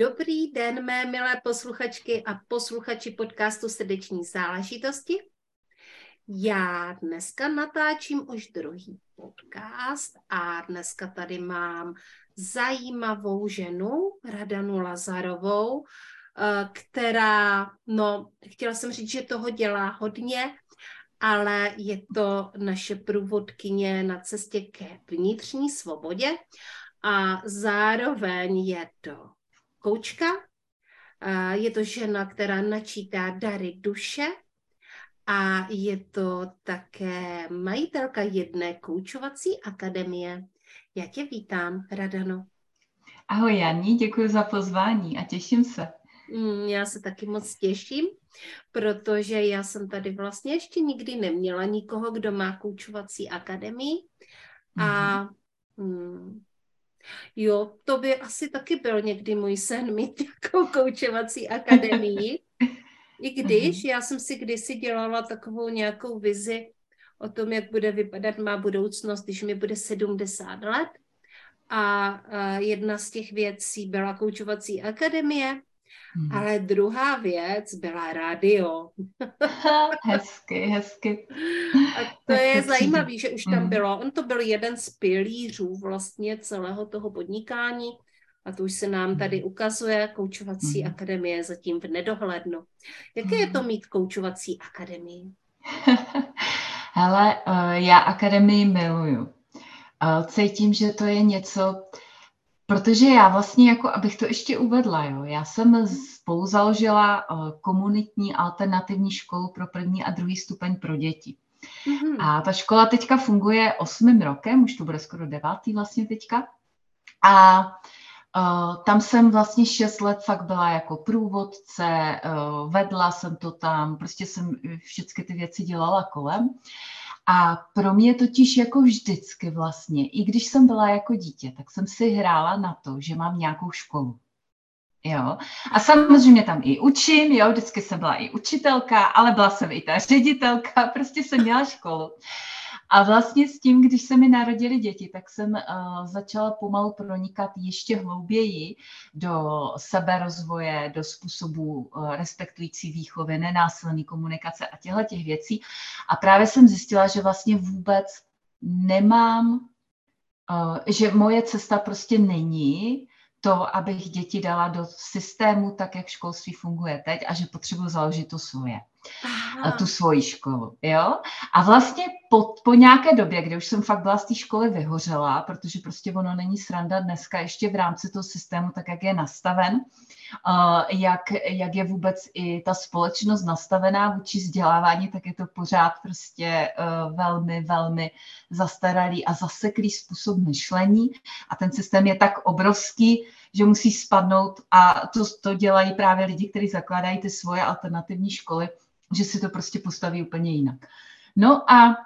Dobrý den, mé milé posluchačky a posluchači podcastu Srdeční záležitosti. Já dneska natáčím už druhý podcast a dneska tady mám zajímavou ženu, Radanu Lazarovou, eh, která, no, chtěla jsem říct, že toho dělá hodně, ale je to naše průvodkyně na cestě ke vnitřní svobodě a zároveň je to koučka. Je to žena, která načítá dary duše a je to také majitelka jedné koučovací akademie. Já tě vítám, Radano. Ahoj Janí, děkuji za pozvání a těším se. Mm, já se taky moc těším, protože já jsem tady vlastně ještě nikdy neměla nikoho, kdo má koučovací akademii. A mm, Jo, to by asi taky byl někdy můj sen mít takovou koučovací akademii. I když já jsem si kdysi dělala takovou nějakou vizi o tom, jak bude vypadat má budoucnost, když mi bude 70 let. A jedna z těch věcí byla koučovací akademie, Hmm. Ale druhá věc byla rádio. hezky, hezky. A to je zajímavé, že už tam hmm. bylo. On to byl jeden z pilířů vlastně celého toho podnikání. A to už se nám tady hmm. ukazuje, koučovací hmm. akademie zatím v nedohlednu. Jaké je to hmm. mít koučovací akademii? Hele, eh, já akademii miluju. Eh, cítím, že to je něco, Protože já vlastně, jako abych to ještě uvedla, jo, já jsem spolu založila uh, komunitní alternativní školu pro první a druhý stupeň pro děti. Mm-hmm. A ta škola teďka funguje osmým rokem, už to bude skoro devátý vlastně teďka. A uh, tam jsem vlastně šest let fakt byla jako průvodce, uh, vedla jsem to tam, prostě jsem všechny ty věci dělala kolem. A pro mě totiž jako vždycky vlastně, i když jsem byla jako dítě, tak jsem si hrála na to, že mám nějakou školu. Jo. A samozřejmě tam i učím, jo, vždycky jsem byla i učitelka, ale byla jsem i ta ředitelka, prostě jsem měla školu. A vlastně s tím, když se mi narodili děti, tak jsem uh, začala pomalu pronikat ještě hlouběji do seberozvoje, do způsobu uh, respektující výchovy, nenásilný komunikace a těchto těch věcí. A právě jsem zjistila, že vlastně vůbec nemám, uh, že moje cesta prostě není to, abych děti dala do systému tak, jak školství funguje teď a že potřebuji založit to svoje. Aha. tu svoji školu. Jo? A vlastně po, po nějaké době, kdy už jsem fakt byla z té školy vyhořela, protože prostě ono není sranda dneska ještě v rámci toho systému, tak jak je nastaven, uh, jak, jak je vůbec i ta společnost nastavená vůči vzdělávání, tak je to pořád prostě uh, velmi, velmi zastaralý a zaseklý způsob myšlení a ten systém je tak obrovský, že musí spadnout a to, to dělají právě lidi, kteří zakládají ty svoje alternativní školy, že si to prostě postaví úplně jinak. No a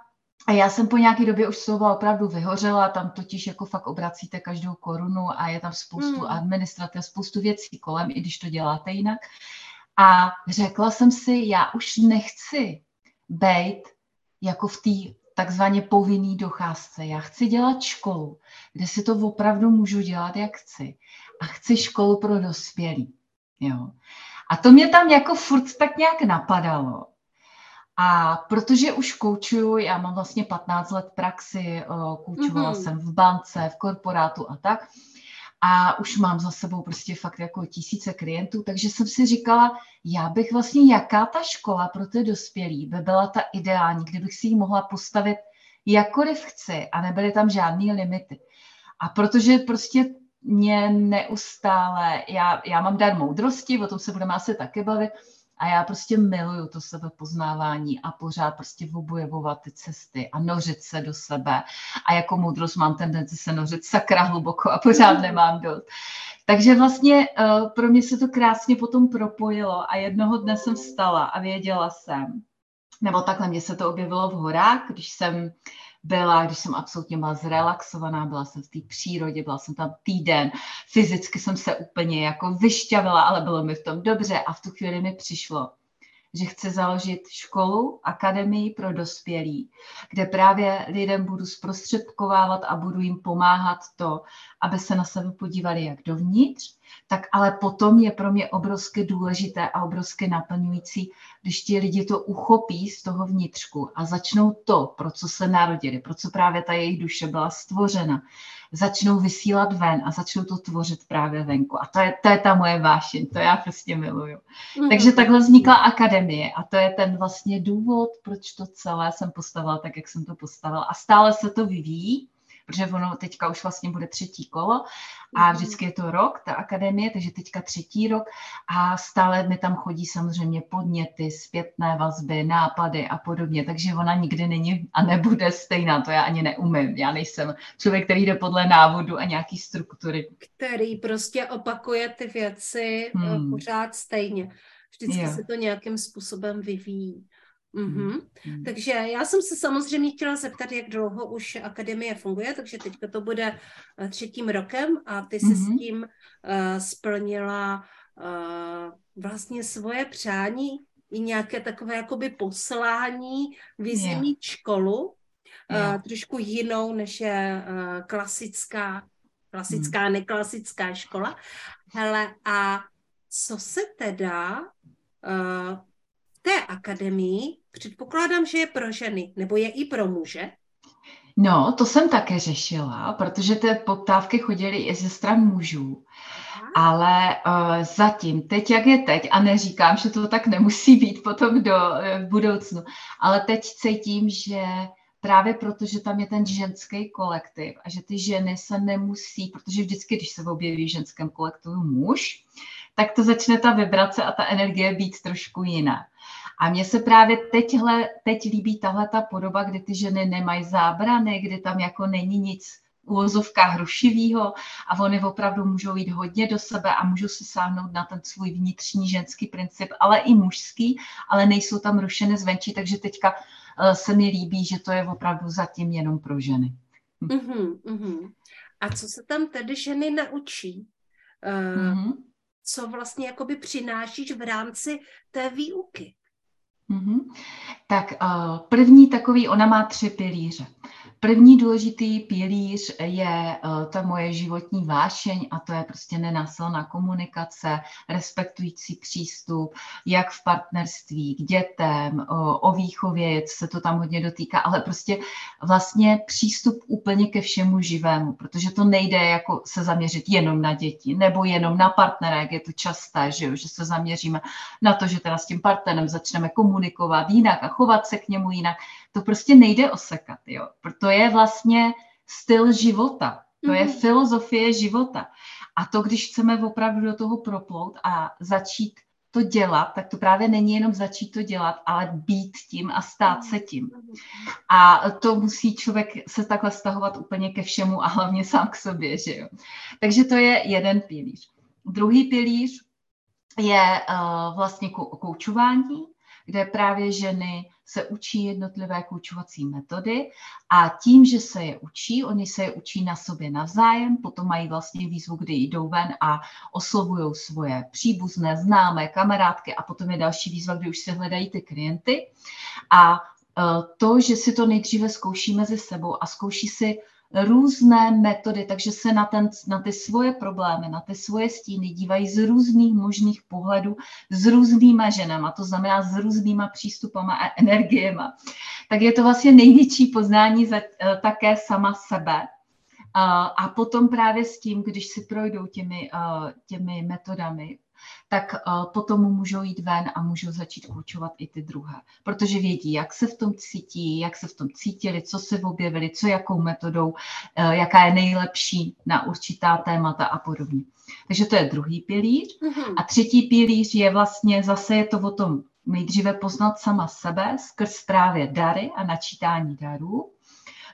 a já jsem po nějaké době už toho opravdu vyhořela, tam totiž jako fakt obracíte každou korunu a je tam spoustu hmm. administrativ, spoustu věcí kolem, i když to děláte jinak. A řekla jsem si, já už nechci být jako v té takzvaně povinný docházce. Já chci dělat školu, kde si to opravdu můžu dělat, jak chci. A chci školu pro dospělí. Jo. A to mě tam jako furt tak nějak napadalo. A protože už koučuju, já mám vlastně 15 let praxi, koučovala mm-hmm. jsem v bance, v korporátu a tak. A už mám za sebou prostě fakt jako tisíce klientů, takže jsem si říkala, já bych vlastně, jaká ta škola pro ty dospělí by byla ta ideální, kdybych si ji mohla postavit jakkoliv chci a nebyly tam žádné limity. A protože prostě mě neustále, já, já mám dar moudrosti, o tom se budeme asi taky bavit, A já prostě miluju to sebepoznávání a pořád prostě objevovat ty cesty a nořit se do sebe. A jako moudrost mám tendenci se nořit sakra hluboko a pořád nemám dost. Takže vlastně uh, pro mě se to krásně potom propojilo a jednoho dne jsem vstala a věděla jsem, nebo takhle mě se to objevilo v horách, když jsem byla, když jsem absolutně byla zrelaxovaná, byla jsem v té přírodě, byla jsem tam týden, fyzicky jsem se úplně jako vyšťavila, ale bylo mi v tom dobře. A v tu chvíli mi přišlo, že chci založit školu, akademii pro dospělí, kde právě lidem budu zprostředkovávat a budu jim pomáhat to, aby se na sebe podívali jak dovnitř, tak ale potom je pro mě obrovsky důležité a obrovsky naplňující, když ti lidi to uchopí z toho vnitřku a začnou to, pro co se narodili, pro co právě ta jejich duše byla stvořena, začnou vysílat ven a začnou to tvořit právě venku. A to je, to je ta moje vášeň, to já prostě miluju. Mm. Takže takhle vznikla akademie a to je ten vlastně důvod, proč to celé jsem postavila tak, jak jsem to postavila. A stále se to vyvíjí protože ono teďka už vlastně bude třetí kolo a mhm. vždycky je to rok, ta akademie, takže teďka třetí rok a stále mi tam chodí samozřejmě podněty, zpětné vazby, nápady a podobně, takže ona nikdy není a nebude stejná, to já ani neumím. Já nejsem člověk, který jde podle návodu a nějaký struktury. Který prostě opakuje ty věci eh, hmm. pořád stejně. Vždycky jo. se to nějakým způsobem vyvíjí. Mm-hmm. Mm. Takže já jsem se samozřejmě chtěla zeptat, jak dlouho už akademie funguje, takže teďka to bude eh, třetím rokem a ty jsi mm-hmm. s tím uh, splnila uh, vlastně svoje přání i nějaké takové jakoby poslání, vizi yeah. mít školu, yeah. uh, trošku jinou, než je uh, klasická, klasická, mm. neklasická škola. Hele, a co se teda uh, té akademii předpokládám, že je pro ženy, nebo je i pro muže? No, to jsem také řešila, protože ty poptávky chodily i ze stran mužů. Ale uh, zatím, teď jak je teď, a neříkám, že to tak nemusí být potom do uh, budoucnu, ale teď cítím, že právě proto, že tam je ten ženský kolektiv a že ty ženy se nemusí, protože vždycky, když se objeví v ženském kolektivu muž, tak to začne ta vibrace a ta energie být trošku jiná. A mně se právě teďhle, teď líbí tahle ta podoba, kdy ty ženy nemají zábrany, kdy tam jako není nic uvozovkách rušivého a oni opravdu můžou jít hodně do sebe a můžou se sáhnout na ten svůj vnitřní ženský princip, ale i mužský, ale nejsou tam rušeny zvenčí, takže teďka uh, se mi líbí, že to je opravdu zatím jenom pro ženy. Uh-huh, uh-huh. A co se tam tedy ženy naučí? Uh, uh-huh. Co vlastně jakoby přinášíš v rámci té výuky? Mm-hmm. Tak uh, první takový, ona má tři pilíře. První důležitý pilíř je uh, ta moje životní vášeň a to je prostě nenásilná komunikace, respektující přístup, jak v partnerství, k dětem, o, o výchově, se to tam hodně dotýká, ale prostě vlastně přístup úplně ke všemu živému, protože to nejde jako se zaměřit jenom na děti nebo jenom na partnera, jak je to časté, že, jo, že se zaměříme na to, že teda s tím partnerem začneme komunikovat jinak a chovat se k němu jinak. To prostě nejde osekat, jo. Proto je vlastně styl života, to je mm-hmm. filozofie života. A to, když chceme opravdu do toho proplout a začít to dělat, tak to právě není jenom začít to dělat, ale být tím a stát se tím. A to musí člověk se takhle stahovat úplně ke všemu a hlavně sám k sobě, že jo. Takže to je jeden pilíř. Druhý pilíř je uh, vlastně koučování, kde právě ženy se učí jednotlivé koučovací metody a tím, že se je učí, oni se je učí na sobě navzájem, potom mají vlastně výzvu, kdy jdou ven a oslovují svoje příbuzné, známé, kamarádky a potom je další výzva, kdy už se hledají ty klienty. A e, to, že si to nejdříve zkouší mezi sebou a zkouší si různé metody, takže se na, ten, na ty svoje problémy, na ty svoje stíny dívají z různých možných pohledů, s různýma ženama, to znamená s různýma přístupama a energiema. Tak je to vlastně největší poznání za, eh, také sama sebe. A potom právě s tím, když si projdou těmi, eh, těmi metodami, tak uh, potom můžou jít ven a můžou začít koučovat i ty druhé. Protože vědí, jak se v tom cítí, jak se v tom cítili, co se objevili, co jakou metodou, uh, jaká je nejlepší na určitá témata a podobně. Takže to je druhý pilíř. Mm-hmm. A třetí pilíř je vlastně, zase je to o tom nejdříve poznat sama sebe skrz právě dary a načítání darů,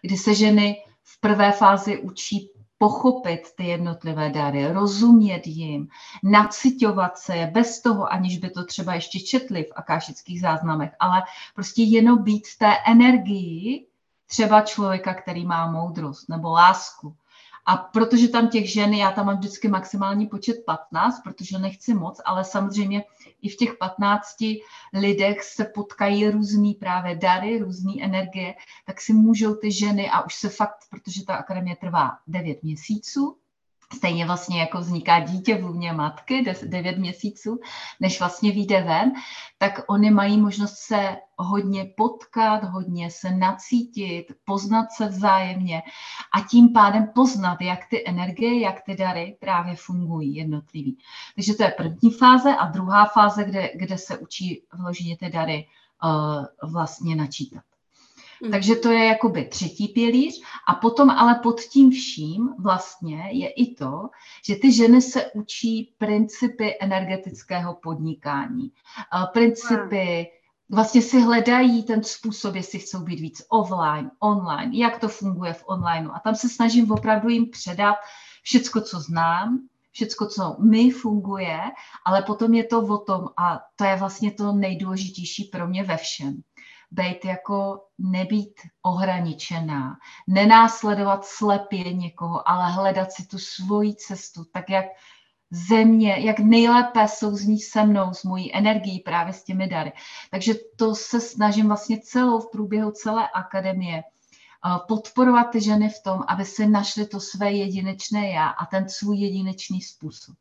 kdy se ženy v prvé fázi učí pochopit ty jednotlivé dary, rozumět jim, nacitovat se bez toho, aniž by to třeba ještě četli v akášických záznamech, ale prostě jenom být v té energii třeba člověka, který má moudrost nebo lásku a protože tam těch žen, já tam mám vždycky maximální počet 15, protože nechci moc, ale samozřejmě i v těch 15 lidech se potkají různý právě dary, různé energie, tak si můžou ty ženy, a už se fakt, protože ta akademie trvá 9 měsíců, stejně vlastně jako vzniká dítě v lůně matky, 9 měsíců, než vlastně vyjde ven, tak oni mají možnost se hodně potkat, hodně se nacítit, poznat se vzájemně a tím pádem poznat, jak ty energie, jak ty dary právě fungují jednotlivý. Takže to je první fáze a druhá fáze, kde, kde se učí vložit ty dary uh, vlastně načítat. Mm. Takže to je jakoby třetí pilíř. A potom ale pod tím vším vlastně je i to, že ty ženy se učí principy energetického podnikání. Principy, vlastně si hledají ten způsob, jestli chcou být víc offline, online, jak to funguje v onlineu. A tam se snažím opravdu jim předat všecko, co znám, všecko, co mi funguje, ale potom je to o tom, a to je vlastně to nejdůležitější pro mě ve všem, být jako nebýt ohraničená, nenásledovat slepě někoho, ale hledat si tu svoji cestu, tak jak země, jak nejlépe souzní se mnou, s mojí energií, právě s těmi dary. Takže to se snažím vlastně celou v průběhu celé akademie eh, podporovat ty ženy v tom, aby si našly to své jedinečné já a ten svůj jedinečný způsob,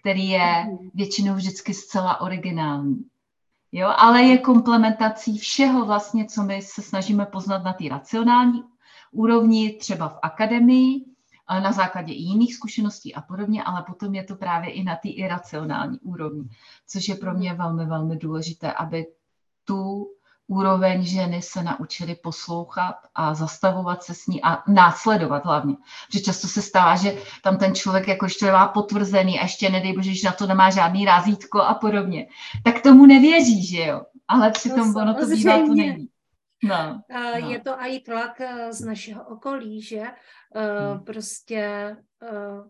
který je mhm. většinou vždycky zcela originální. Jo, ale je komplementací všeho vlastně, co my se snažíme poznat na té racionální úrovni, třeba v akademii, na základě jiných zkušeností a podobně, ale potom je to právě i na té iracionální úrovni, což je pro mě velmi, velmi důležité, aby tu úroveň ženy se naučili poslouchat a zastavovat se s ní a následovat hlavně. Protože často se stává, že tam ten člověk jako ještě má potvrzený a ještě nedej bože, že na to nemá žádný razítko a podobně. Tak tomu nevěří, že jo? Ale přitom no, ono to bývá to není. No, no. Je to i tlak eh, z našeho okolí, že uh, hmm. prostě uh,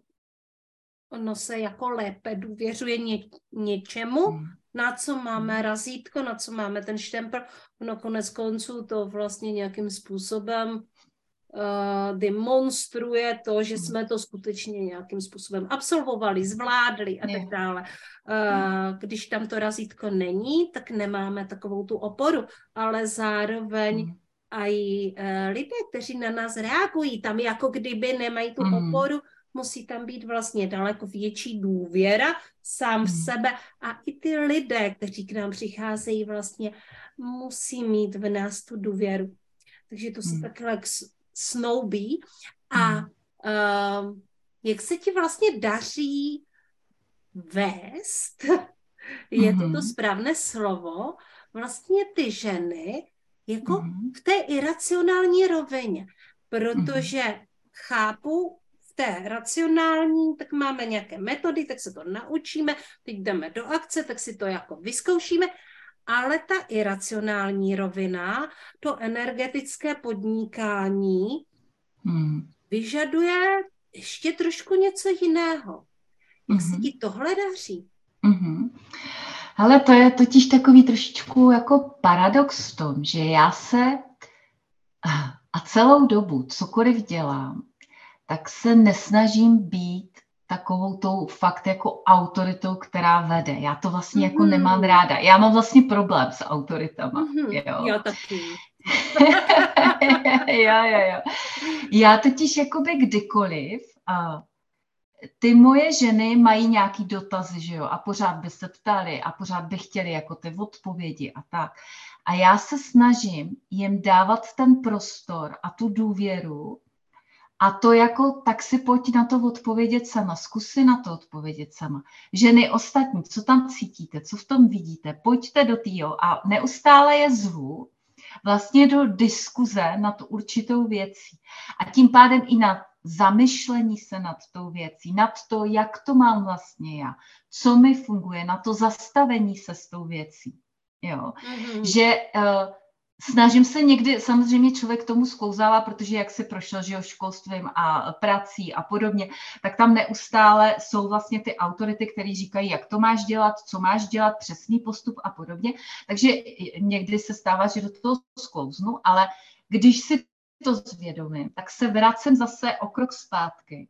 ono se jako lépe důvěřuje ně, něčemu, hmm na co máme hmm. razítko, na co máme ten štempel. No konec konců to vlastně nějakým způsobem uh, demonstruje to, že hmm. jsme to skutečně nějakým způsobem absolvovali, zvládli a tak dále. Uh, když tam to razítko není, tak nemáme takovou tu oporu, ale zároveň a i uh, lidé, kteří na nás reagují, tam jako kdyby nemají tu mm. oporu, musí tam být vlastně daleko větší důvěra sám v hmm. sebe a i ty lidé, kteří k nám přicházejí, vlastně musí mít v nás tu důvěru. Takže to se hmm. takhle snoubí. A uh, jak se ti vlastně daří vést, je to to správné slovo, vlastně ty ženy jako v té iracionální rovině, protože chápu té racionální, tak máme nějaké metody, tak se to naučíme, teď jdeme do akce, tak si to jako vyzkoušíme, ale ta iracionální rovina, to energetické podnikání hmm. vyžaduje ještě trošku něco jiného. Jak mm-hmm. se ti tohle daří? Mm-hmm. Ale to je totiž takový trošičku jako paradox v tom, že já se a celou dobu cokoliv dělám, tak se nesnažím být takovou tou fakt jako autoritou, která vede. Já to vlastně mm-hmm. jako mhm. nemám ráda. Já mám vlastně problém s autoritama. Mm-hmm. Jo. Já taky. jo, jo, jo. Já totiž jakoby kdykoliv a ty moje ženy mají nějaký dotazy, že jo, a pořád by se ptali a pořád by chtěli jako ty odpovědi a tak. A já se snažím jim dávat ten prostor a tu důvěru, A to jako, tak si pojď na to odpovědět sama, zkus si na to odpovědět sama. Ženy ostatní, co tam cítíte, co v tom vidíte, pojďte do týho a neustále je zvu vlastně do diskuze nad určitou věcí. A tím pádem i na zamyšlení se nad tou věcí, nad to, jak to mám vlastně já, co mi funguje, na to zastavení se s tou věcí. Jo? Mm-hmm. Že uh, snažím se někdy, samozřejmě člověk tomu sklouzává, protože jak se prošel, že jo, školstvím a prací a podobně, tak tam neustále jsou vlastně ty autority, které říkají, jak to máš dělat, co máš dělat, přesný postup a podobně. Takže někdy se stává, že do toho sklouznu, ale když si to zvědomím, tak se vracím zase o krok zpátky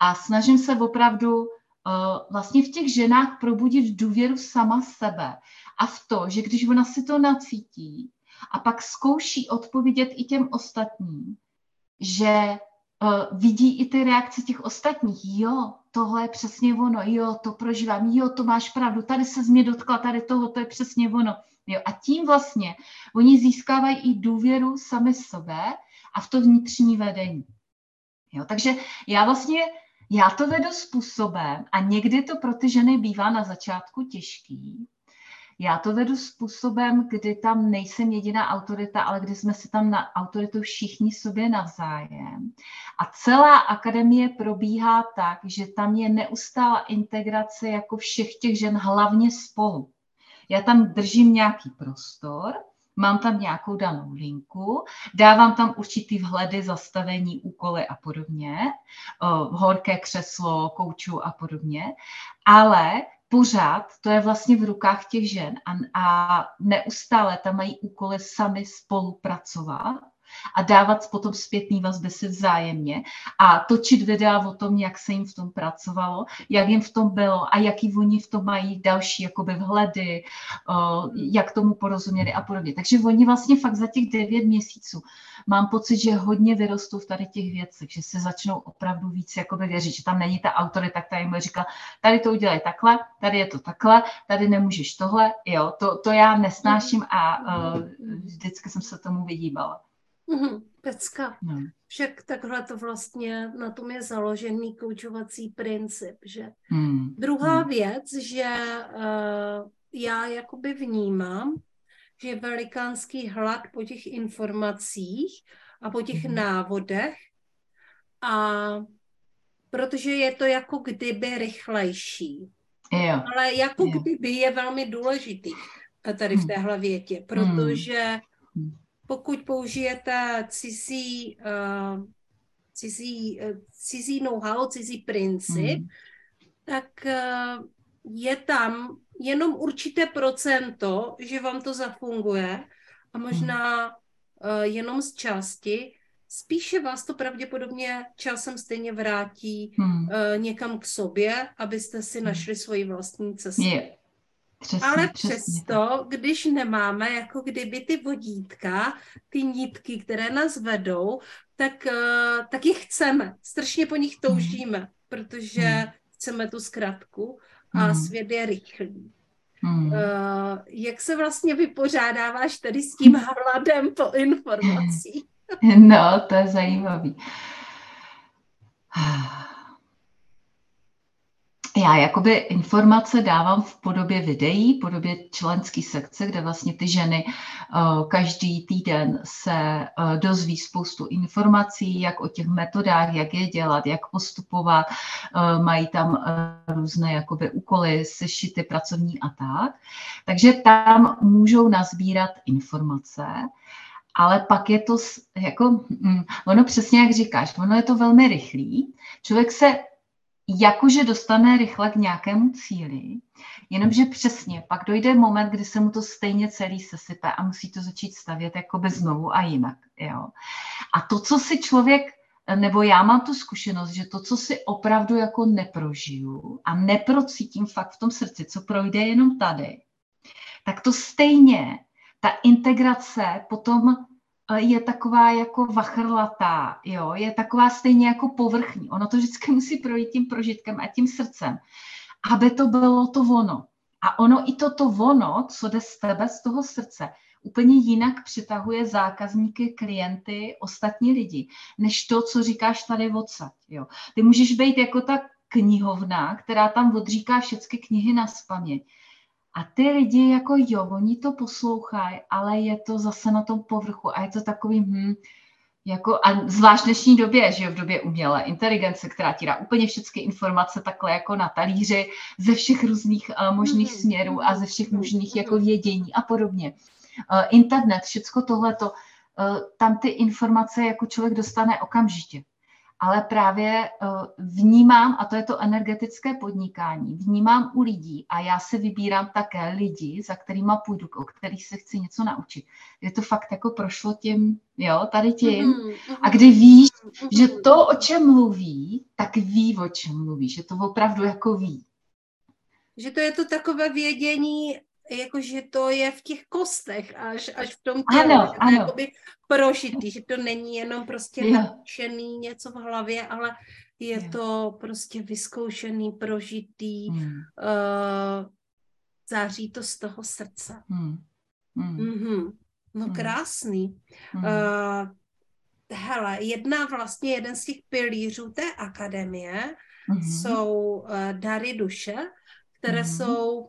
a snažím se opravdu uh, vlastně v těch ženách probudit důvěru sama sebe a v to, že když ona si to nacítí, a pak zkouší odpovědět i těm ostatním, že uh, vidí i ty reakce těch ostatních. Jo, tohle je přesně ono, jo, to prožívám, jo, to máš pravdu, tady se z mě dotkla, tady toho, to je přesně ono. Jo, a tím vlastně oni získávají i důvěru sami sebe a v to vnitřní vedení. Jo, takže já vlastně, já to vedu způsobem a někdy to pro ty ženy bývá na začátku těžký, já to vedu způsobem, kdy tam nejsem jediná autorita, ale kdy jsme si tam na autoritu všichni sobě navzájem. A celá akademie probíhá tak, že tam je neustála integrace jako všech těch žen hlavně spolu. Já tam držím nějaký prostor, mám tam nějakou danou linku, dávám tam určitý vhledy, zastavení, úkoly a podobně, horké křeslo, koučů a podobně, ale pořád to je vlastně v rukách těch žen a, a neustále tam mají úkoly sami spolupracovat a dávat potom zpětný vazby si vzájemně a točit videa o tom, jak se jim v tom pracovalo, jak jim v tom bylo a jaký oni v tom mají další jakoby vhledy, jak tomu porozuměli a podobně. Takže oni vlastně fakt za těch devět měsíců mám pocit, že hodně vyrostou v tady těch věcech, že se začnou opravdu víc jakoby věřit, že tam není ta autorita, která jim říká, tady to udělej takhle, tady je to takhle, tady nemůžeš tohle, jo, to, to já nesnáším a uh, vždycky jsem se tomu vyhýbala. Mm-hmm, pecka. No. Však takhle to vlastně na tom je založený koučovací princip, že mm. druhá mm. věc, že uh, já jakoby vnímám, že je velikánský hlad po těch informacích a po těch mm. návodech a protože je to jako kdyby rychlejší. Jo. Ale jako jo. kdyby je velmi důležitý tady v mm. téhle větě, protože mm pokud použijete cizí, uh, cizí, uh, cizí know-how, cizí princip, mm. tak uh, je tam jenom určité procento, že vám to zafunguje a možná uh, jenom z části. Spíše vás to pravděpodobně časem stejně vrátí mm. uh, někam k sobě, abyste si hmm. našli svoji vlastní cestu. Yeah. Přesně, Ale přesně. přesto, když nemáme jako kdyby ty vodítka, ty nítky, které nás vedou, tak, uh, tak je chceme. Strašně po nich hmm. toužíme, hmm. protože hmm. chceme tu zkratku a hmm. svět je rychlý. Hmm. Uh, jak se vlastně vypořádáváš tady s tím hladem po informací? No, to je zajímavý. Já jakoby informace dávám v podobě videí, v podobě členské sekce, kde vlastně ty ženy uh, každý týden se uh, dozví spoustu informací, jak o těch metodách, jak je dělat, jak postupovat, uh, mají tam různé jakoby úkoly, sešity pracovní a tak. Takže tam můžou nazbírat informace, ale pak je to jako, mm, ono přesně jak říkáš, ono je to velmi rychlý. Člověk se jakože dostane rychle k nějakému cíli, jenomže přesně pak dojde moment, kdy se mu to stejně celý sesype a musí to začít stavět jakoby znovu a jinak. Jo. A to, co si člověk, nebo já mám tu zkušenost, že to, co si opravdu jako neprožiju a neprocítím fakt v tom srdci, co projde jenom tady, tak to stejně, ta integrace potom je taková jako vachrlatá, jo, je taková stejně jako povrchní. Ono to vždycky musí projít tím prožitkem a tím srdcem, aby to bylo to ono. A ono i to to ono, co jde z tebe, z toho srdce, úplně jinak přitahuje zákazníky, klienty, ostatní lidi, než to, co říkáš tady odsaď. Jo. Ty můžeš být jako ta knihovna, která tam odříká všechny knihy na spaměť. A ty lidi jako jo, oni to poslouchají, ale je to zase na tom povrchu a je to takový, hm, jako, a zvlášť v dnešní době, že jo, v době umělé inteligence, která ti dá úplně všechny informace takhle jako na talíři ze všech různých uh, možných mm-hmm. směrů a ze všech možných jako vědění a podobně. Uh, internet, všecko tohleto, uh, tam ty informace jako člověk dostane okamžitě ale právě eh, vnímám, a to je to energetické podnikání, vnímám u lidí a já se vybírám také lidi, za kterýma půjdu, o kterých se chci něco naučit. Je to fakt jako prošlo tím, jo, tady tím. Mm-hmm. A kdy víš, mm-hmm. že to, o čem mluví, tak ví, o čem mluví, že to opravdu jako ví. Že to je to takové vědění, jakože to je v těch kostech, až, až v tom těle, ano, že to ano. je jakoby prožitý, že to není jenom prostě jo. naučený něco v hlavě, ale je jo. to prostě vyzkoušený, prožitý, hmm. uh, září to z toho srdce. Hmm. Hmm. Mm-hmm. No hmm. krásný. Hmm. Uh, hele, jedna vlastně, jeden z těch pilířů té akademie hmm. jsou uh, dary duše, které hmm. jsou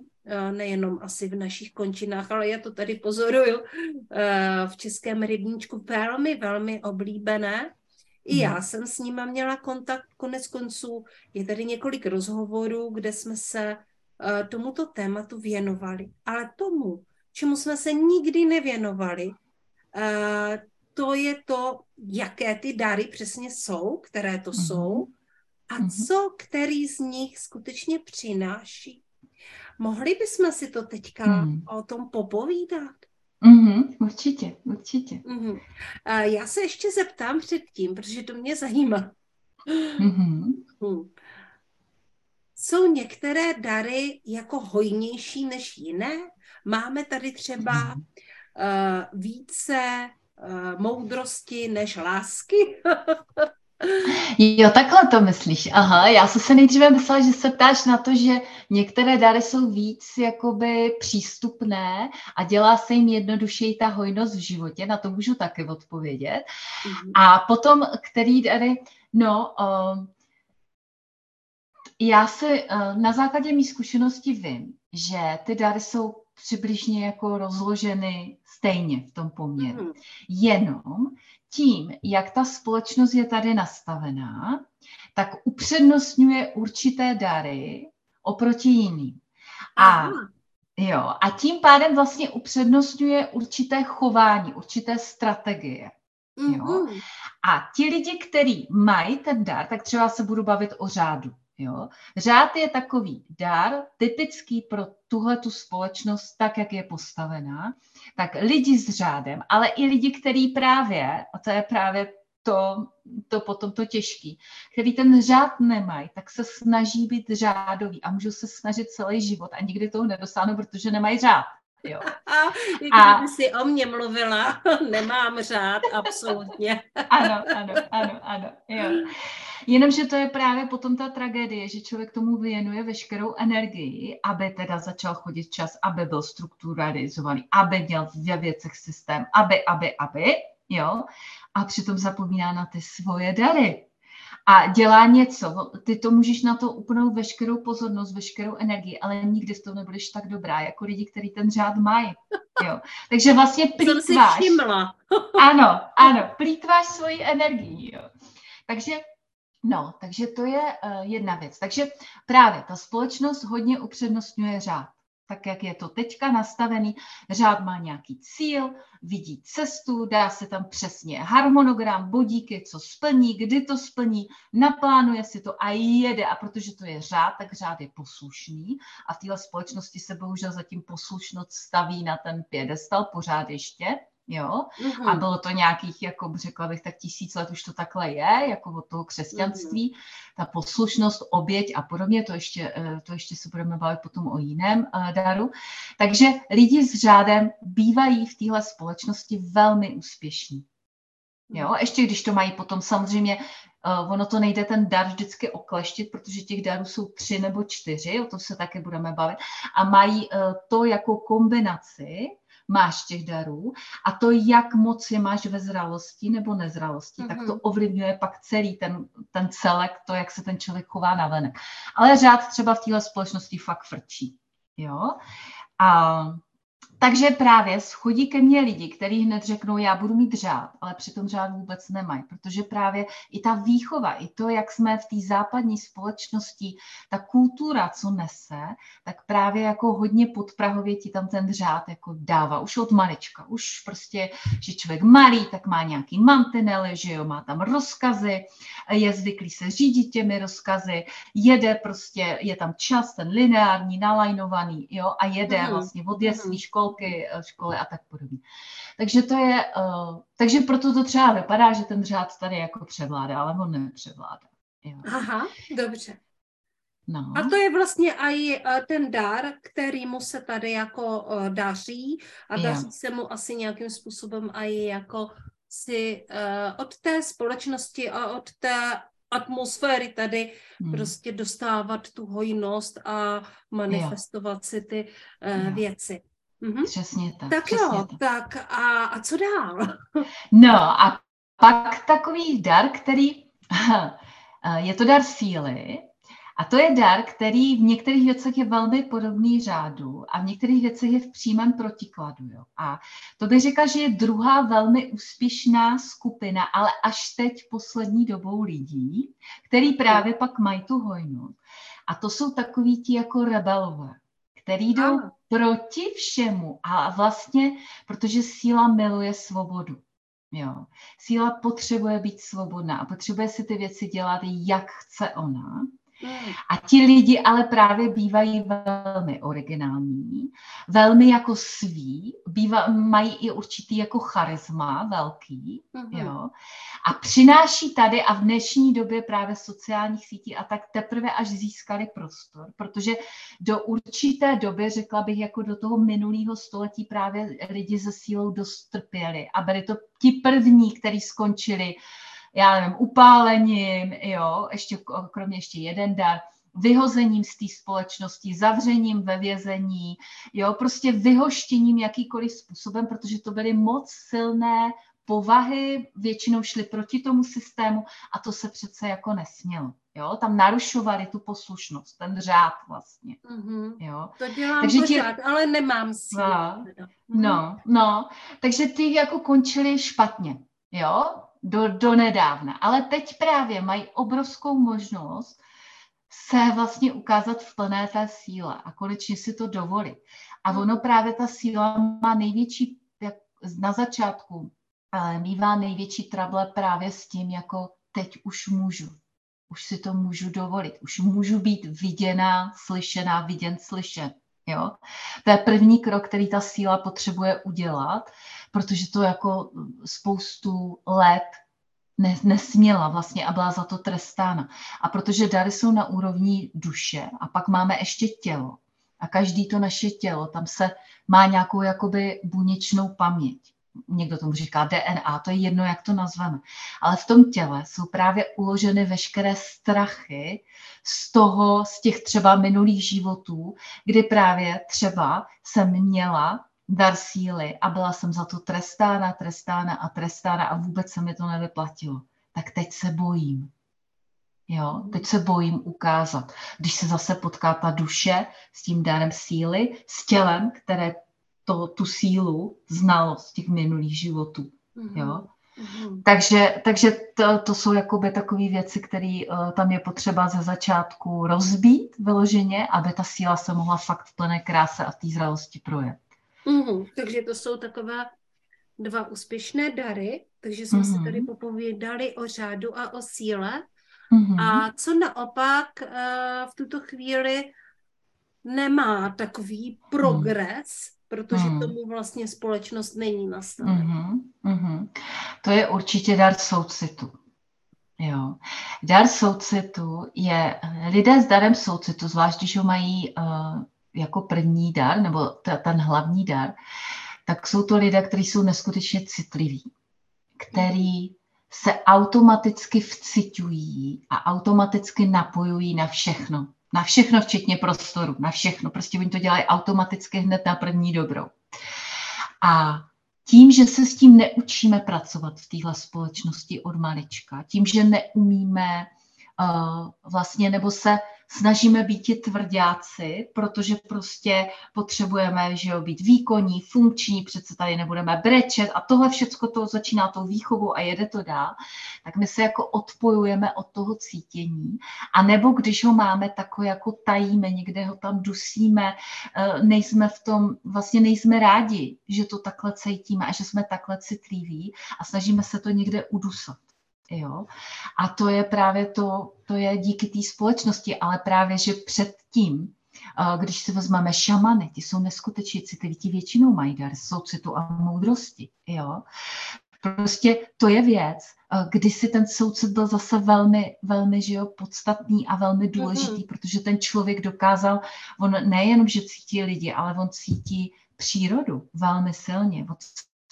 nejenom asi v našich končinách, ale já to tady pozoruju v Českém rybníčku velmi, velmi oblíbené. I já mhm. jsem s nima měla kontakt, konec konců je tady několik rozhovorů, kde jsme se tomuto tématu věnovali. Ale tomu, čemu jsme se nikdy nevěnovali, to je to, jaké ty dary přesně jsou, které to mhm. jsou, a mhm. co který z nich skutečně přináší Mohli bychom si to teďka hmm. o tom popovídat? Mm-hmm, určitě, určitě. Mm-hmm. A já se ještě zeptám předtím, protože to mě zajímá. Mm-hmm. Hmm. Jsou některé dary jako hojnější než jiné? Máme tady třeba mm-hmm. uh, více uh, moudrosti než lásky? Jo, takhle to myslíš. Aha, já jsem se nejdříve myslela, že se ptáš na to, že některé dary jsou víc jakoby přístupné a dělá se jim jednodušeji ta hojnost v životě, na to můžu taky odpovědět. Mm-hmm. A potom, který dary, no, uh, já si uh, na základě mých zkušeností vím, že ty dary jsou přibližně jako rozloženy stejně v tom poměru. Mm. Jenom tím, jak ta společnost je tady nastavená, tak upřednostňuje určité dary oproti jiným. A, jo, a tím pádem vlastně upřednostňuje určité chování, určité strategie. Jo? Mm-hmm. A ti lidi, kteří mají ten dar, tak třeba se budu bavit o řádu. Jo? Řád je takový dar, typický pro tuhle tu společnost, tak, jak je postavená. Tak lidi s řádem, ale i lidi, kteří právě, a to je právě to, to potom to těžký, který ten řád nemají, tak se snaží být řádový a můžou se snažit celý život a nikdy toho nedosáhnou, protože nemají řád. Jo. A kdyby si o mě mluvila, nemám řád, absolutně. ano, ano, ano, ano, jo. Jenomže to je právě potom ta tragédie, že člověk tomu věnuje veškerou energii, aby teda začal chodit čas, aby byl strukturalizovaný, aby měl ve věcech systém, aby, aby, aby, jo. A přitom zapomíná na ty svoje dary, a dělá něco. Ty to můžeš na to upnout veškerou pozornost, veškerou energii, ale nikdy z toho nebudeš tak dobrá, jako lidi, kteří ten řád mají. Jo. Takže vlastně plítváš. Jsem si ano, ano, plítváš svoji energii. Jo. Takže No, takže to je uh, jedna věc. Takže právě ta společnost hodně upřednostňuje řád tak jak je to teďka nastavený. Řád má nějaký cíl, vidí cestu, dá se tam přesně harmonogram, bodíky, co splní, kdy to splní, naplánuje si to a jede. A protože to je řád, tak řád je poslušný a v téhle společnosti se bohužel zatím poslušnost staví na ten pědestal pořád ještě jo. Mm-hmm. A bylo to nějakých, jako řekla bych, tak tisíc let už to takhle je, jako od toho křesťanství, mm-hmm. ta poslušnost, oběť a podobně, to ještě, eh, to ještě se budeme bavit potom o jiném uh, daru. Takže lidi s řádem bývají v téhle společnosti velmi úspěšní. Jo, ještě když to mají potom samozřejmě, uh, ono to nejde ten dar vždycky okleštit, protože těch darů jsou tři nebo čtyři, o tom se taky budeme bavit, a mají uh, to jako kombinaci, máš těch darů a to, jak moc je máš ve zralosti nebo nezralosti, mm-hmm. tak to mhm. ovlivňuje pak celý ten, ten celek, to, jak se ten člověk chová na venek. Ale řád třeba v téhle společnosti fakt frčí. Jo? A takže právě schodí ke mně lidi, kteří hned řeknou, já budu mít řád, ale přitom řád vůbec nemají, protože právě i ta výchova, i to, jak jsme v té západní společnosti, ta kultura, co nese, tak právě jako hodně podprahově ti tam ten řád jako dává, už od malička, už prostě, že člověk malý, tak má nějaký mantinely, že jo, má tam rozkazy, je zvyklý se řídit těmi rozkazy, jede prostě, je tam čas, ten lineární, nalajnovaný, jo, a jede mm. vlastně od jeslí škol školky, eh, školy a tak podobně. Takže to je, uh, takže proto to třeba vypadá, že ten řád tady jako převládá, ale on nepřevládá. Jo. Aha, dobře. No. A to je vlastně i eh, ten dar, který mu se tady jako daří a daří jo. se mu asi nějakým způsobem i jako si uh, od té společnosti a od té atmosféry tady hmm. prostě dostávat tu hojnost a manifestovat jo. si ty uh, věci. Mm-hmm. Přesně tak. Tak přesně jo, tak, tak a, a co dál? no a pak takový dar, který, je to dar síly, a to je dar, který v některých věcech je velmi podobný řádu a v některých věcech je v přímém protikladu. Jo. A to bych řekla, že je druhá velmi úspěšná skupina, ale až teď poslední dobou lidí, který právě pak mají tu hojnost. A to jsou takový ti jako rebelové který jdou ano. Proti všemu a vlastně, protože síla miluje svobodu. Jo. Síla potřebuje být svobodná a potřebuje si ty věci dělat, jak chce ona. A ti lidi ale právě bývají velmi originální, velmi jako sví, býva, mají i určitý jako charisma velký, mm-hmm. jo. A přináší tady a v dnešní době právě sociálních sítí a tak teprve až získali prostor, protože do určité doby, řekla bych, jako do toho minulého století právě lidi se sílou dost trpěli a byli to ti první, kteří skončili já nevím, upálením, jo, ještě kromě ještě jeden dar, vyhozením z té společnosti, zavřením ve vězení, jo, prostě vyhoštěním jakýkoliv způsobem, protože to byly moc silné povahy, většinou šly proti tomu systému a to se přece jako nesmělo. Jo, tam narušovali tu poslušnost, ten řád vlastně. Mm-hmm. Jo. To dělám takže pořád, ti... ale nemám si. No, no, no, takže ty jako končili špatně. Jo, do, do nedávna. Ale teď právě mají obrovskou možnost se vlastně ukázat v plné té síle a konečně si to dovolit. A ono právě ta síla má největší, jak na začátku, ale mývá největší trable právě s tím, jako teď už můžu. Už si to můžu dovolit. Už můžu být viděná, slyšená, viděn, slyšen. Jo? To je první krok, který ta síla potřebuje udělat, protože to jako spoustu let nesměla vlastně a byla za to trestána. A protože dary jsou na úrovni duše a pak máme ještě tělo a každý to naše tělo, tam se má nějakou jakoby buněčnou paměť. Někdo tomu říká DNA, to je jedno, jak to nazveme. Ale v tom těle jsou právě uloženy veškeré strachy z toho, z těch třeba minulých životů, kdy právě třeba jsem měla dar síly a byla jsem za to trestána, trestána a trestána a vůbec se mi to nevyplatilo. Tak teď se bojím. Jo, teď se bojím ukázat. Když se zase potká ta duše s tím darem síly, s tělem, které to, tu sílu znalo z těch minulých životů. Mm-hmm. Jo? Mm-hmm. Takže, takže to, to jsou jakoby takové věci, které uh, tam je potřeba ze začátku rozbít vyloženě, aby ta síla se mohla fakt v plné kráse a té zralosti projet. Mm-hmm. Takže to jsou takové dva úspěšné dary, takže jsme mm-hmm. si tady popovídali o řádu a o síle. Mm-hmm. A co naopak uh, v tuto chvíli nemá takový progres, protože mm. tomu vlastně společnost není nastavena. Mm-hmm. To je určitě dar soucitu. Jo. Dar soucitu je, lidé s darem soucitu, zvlášť když ho mají uh, jako první dar, nebo t- ten hlavní dar, tak jsou to lidé, kteří jsou neskutečně citliví, který se automaticky vcitují a automaticky napojují na všechno. Na všechno, včetně prostoru, na všechno. Prostě oni to dělají automaticky hned na první dobrou. A tím, že se s tím neučíme pracovat v téhle společnosti od malička, tím, že neumíme uh, vlastně, nebo se snažíme být ti tvrdáci, protože prostě potřebujeme že jo, být výkonní, funkční, přece tady nebudeme brečet a tohle všechno to začíná tou výchovou a jede to dál, tak my se jako odpojujeme od toho cítění. A nebo když ho máme, tak ho jako tajíme, někde ho tam dusíme, eh, nejsme v tom, vlastně nejsme rádi, že to takhle cítíme a že jsme takhle citliví a snažíme se to někde udusat. Jo? A to je právě to, to je díky té společnosti, ale právě, že předtím, eh, když si vezmeme šamany, ti jsou neskutečně citliví, ti většinou mají dar soucitu a moudrosti. Jo? Prostě to je věc, eh, kdy si ten soucit byl zase velmi, velmi že jo, podstatný a velmi důležitý, mm-hmm. protože ten člověk dokázal, on nejenom, že cítí lidi, ale on cítí přírodu velmi silně, on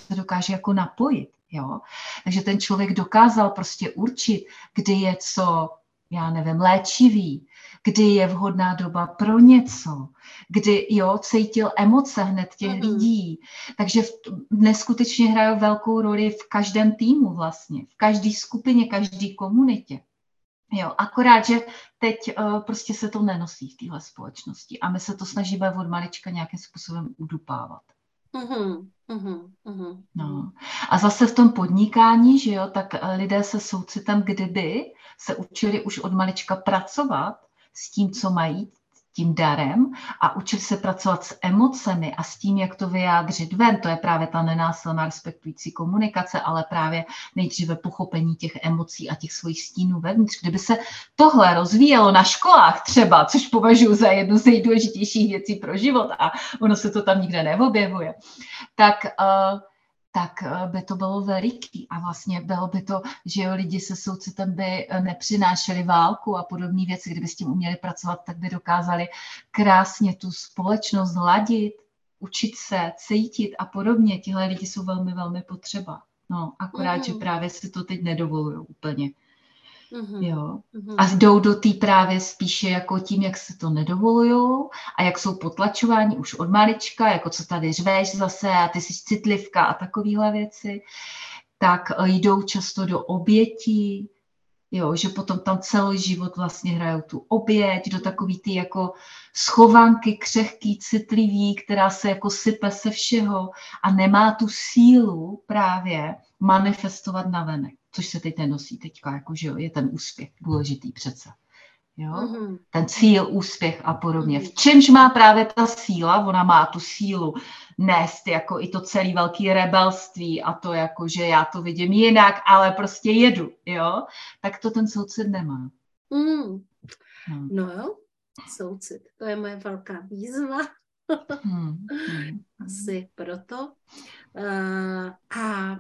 se dokáže jako napojit. Jo? Takže ten člověk dokázal prostě určit, kdy je co, já nevím, léčivý, kdy je vhodná doba pro něco, kdy jo, cítil emoce hned těch mm-hmm. lidí. Takže v, neskutečně hrají velkou roli v každém týmu vlastně, v každé skupině, každé komunitě. Jo, akorát, že teď uh, prostě se to nenosí v téhle společnosti a my se to snažíme od malička nějakým způsobem udupávat. Mm-hmm. Mm-hmm. No. A zase v tom podnikání, že jo, tak eh, lidé se soucitem, kdyby se učili už od malička pracovat s tím, co mají, tím darem a učili se pracovat s emocemi a s tím, jak to vyjádřit ven. To je právě ta nenásilná respektující komunikace, ale právě nejdříve pochopení těch emocí a těch svých stínů vevnitř. Kdyby se tohle rozvíjelo na školách třeba, což považuji za jednu z nejdůležitějších věcí pro život a ono se to tam nikde neobjevuje, tak uh, tak eh, by to bylo veliký. A vlastně bylo by to, že jo, lidi se soucitem by eh, nepřinášeli válku a podobné věci. Kdyby s tím uměli pracovat, tak by dokázali krásně tu společnost hladit, učit se, cítit a podobně. Tihle lidi jsou velmi, velmi potřeba. No, akorát, mm. že právě si to teď nedovolují úplně. Mm-hmm. Jo. Mm-hmm. A jdou do té právě spíše jako tím, jak se to nedovolují a jak jsou potlačováni už od malička, jako co tady řveš zase a ty jsi citlivka a takovéhle věci, tak jdou často do obětí, jo, že potom tam celý život vlastně hrajou tu oběť, do takový ty jako schovanky křehký, citlivý, která se jako sype se všeho a nemá tu sílu právě manifestovat na venek což se teď nenosí teďka, jako, že jo, je ten úspěch důležitý přece. Jo? Mm-hmm. Ten cíl, úspěch a podobně. Mm-hmm. V čemž má právě ta síla? Ona má tu sílu nést jako i to celé velké rebelství a to jako, že já to vidím jinak, ale prostě jedu, jo? Tak to ten soucit nemá. Mm. No. no jo, soucit, to je moje velká výzva. hmm. Hmm. Asi proto. Uh, a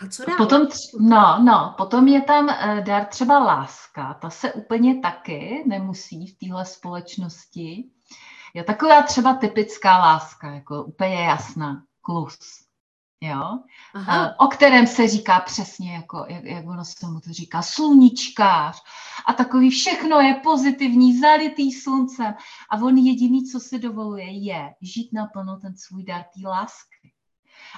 a co dál? Potom, no, no, potom je tam uh, dar třeba láska. Ta se úplně taky nemusí v téhle společnosti. Je taková třeba typická láska, jako úplně jasná, klus. Jo? Aha. Uh, o kterém se říká přesně, jako, jak, jak ono se mu to říká, sluníčkář. A takový všechno je pozitivní, zalitý sluncem. A on jediný, co si dovoluje, je žít naplno ten svůj dar té lásky.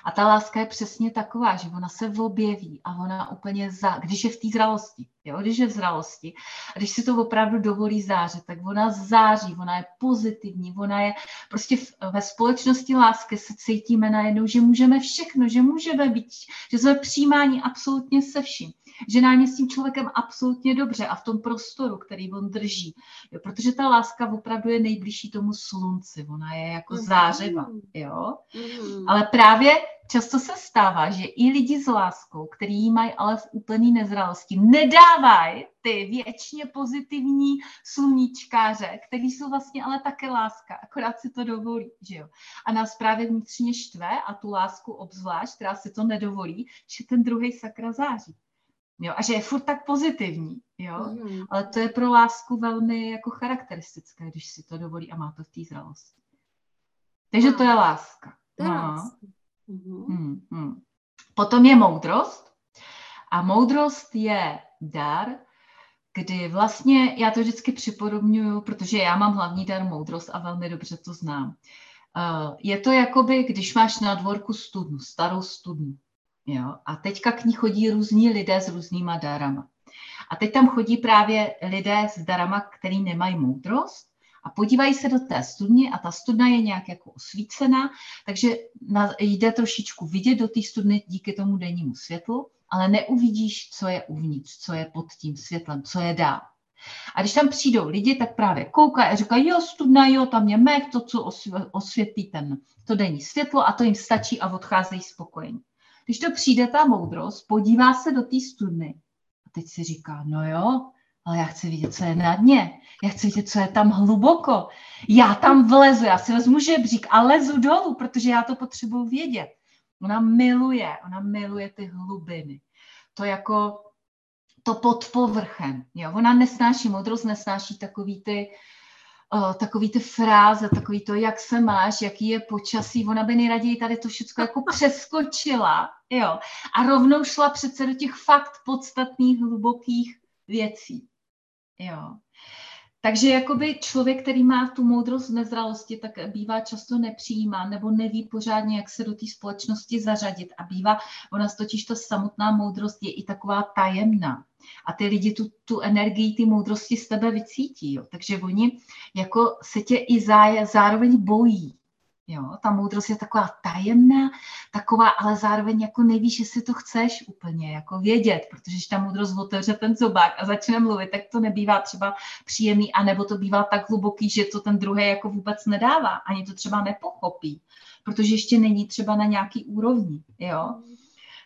A ta láska je přesně taková, že ona se objeví a ona úplně, za, když je v té zralosti, jo, když je v zralosti a když si to opravdu dovolí zářit, tak ona září, ona je pozitivní, ona je prostě v, ve společnosti lásky se cítíme najednou, že můžeme všechno, že můžeme být, že jsme přijímáni absolutně se vším že nám je s tím člověkem absolutně dobře a v tom prostoru, který on drží. Jo, protože ta láska opravdu je nejbližší tomu slunci, ona je jako mm-hmm. zářiva. Jo? Mm-hmm. Ale právě často se stává, že i lidi s láskou, který jí mají ale v úplný nezralosti, nedávají ty věčně pozitivní sluníčkáře, který jsou vlastně ale také láska, akorát si to dovolí, že jo. A nás právě vnitřně štve a tu lásku obzvlášť, která si to nedovolí, že ten druhý sakra září. Jo, a že je furt tak pozitivní, jo. Mm. Ale to je pro lásku velmi jako charakteristické, když si to dovolí a má to v té zralosti. Takže no. to je láska. To je no. láska. Mm-hmm. Mm, mm. Potom je moudrost. A moudrost je dar, kdy vlastně, já to vždycky připodobňuju, protože já mám hlavní dar moudrost a velmi dobře to znám. Uh, je to jakoby, když máš na dvorku studnu, starou studnu. Jo? A teďka k ní chodí různí lidé s různýma darama. A teď tam chodí právě lidé s darama, který nemají moudrost a podívají se do té studny a ta studna je nějak jako osvícená, takže jde trošičku vidět do té studny díky tomu dennímu světlu, ale neuvidíš, co je uvnitř, co je pod tím světlem, co je dál. A když tam přijdou lidi, tak právě koukají a říkají, jo, studna, jo, tam je mech, to, co osvětlí ten, to denní světlo a to jim stačí a odcházejí spokojení. Když to přijde ta moudrost, podívá se do té studny a teď si říká, no jo, ale já chci vidět, co je na dně. Já chci vidět, co je tam hluboko. Já tam vlezu, já si vezmu žebřík a lezu dolů, protože já to potřebuji vědět. Ona miluje, ona miluje ty hlubiny. To jako to pod povrchem. Jo? Ona nesnáší, modrost nesnáší takový ty, uh, takový ty fráze, takový to, jak se máš, jaký je počasí. Ona by nejraději tady to všechno jako přeskočila jo? a rovnou šla přece do těch fakt podstatných, hlubokých věcí. Jo. Takže jakoby člověk, který má tu moudrost v nezralosti, tak bývá často nepřijímá nebo neví pořádně, jak se do té společnosti zařadit. A bývá, ona totiž to samotná moudrost je i taková tajemná. A ty lidi tu, tu energii, ty moudrosti z tebe vycítí. Jo. Takže oni jako se tě i zároveň bojí. Jo, ta moudrost je taková tajemná, taková, ale zároveň jako nevíš, jestli to chceš úplně jako vědět, protože když ta moudrost otevře ten zobák a začne mluvit, tak to nebývá třeba příjemný, anebo to bývá tak hluboký, že to ten druhý jako vůbec nedává, ani to třeba nepochopí, protože ještě není třeba na nějaký úrovni, jo.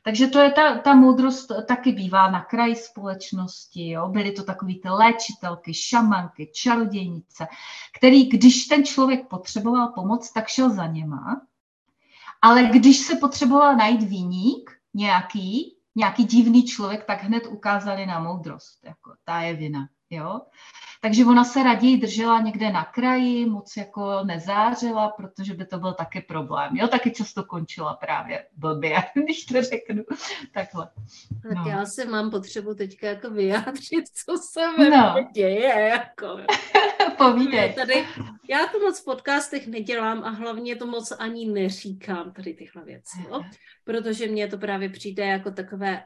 Takže to je ta, ta moudrost taky bývá na kraji společnosti. Jo? Byly to takové ty léčitelky, šamanky, čarodějnice, který, když ten člověk potřeboval pomoc, tak šel za něma. Ale když se potřeboval najít výnik nějaký, nějaký divný člověk, tak hned ukázali na moudrost. Jako, ta je vina. Jo? Takže ona se raději držela někde na kraji, moc jako nezářila, protože by to byl taky problém. Jo, taky často končila právě blbě, když to řeknu takhle. Tak no. já se mám potřebu teďka jako vyjádřit, co se ve no. děje. Jako. Povídej. Tady, já to moc v podcastech nedělám a hlavně to moc ani neříkám tady tyhle věci, jo? protože mně to právě přijde jako takové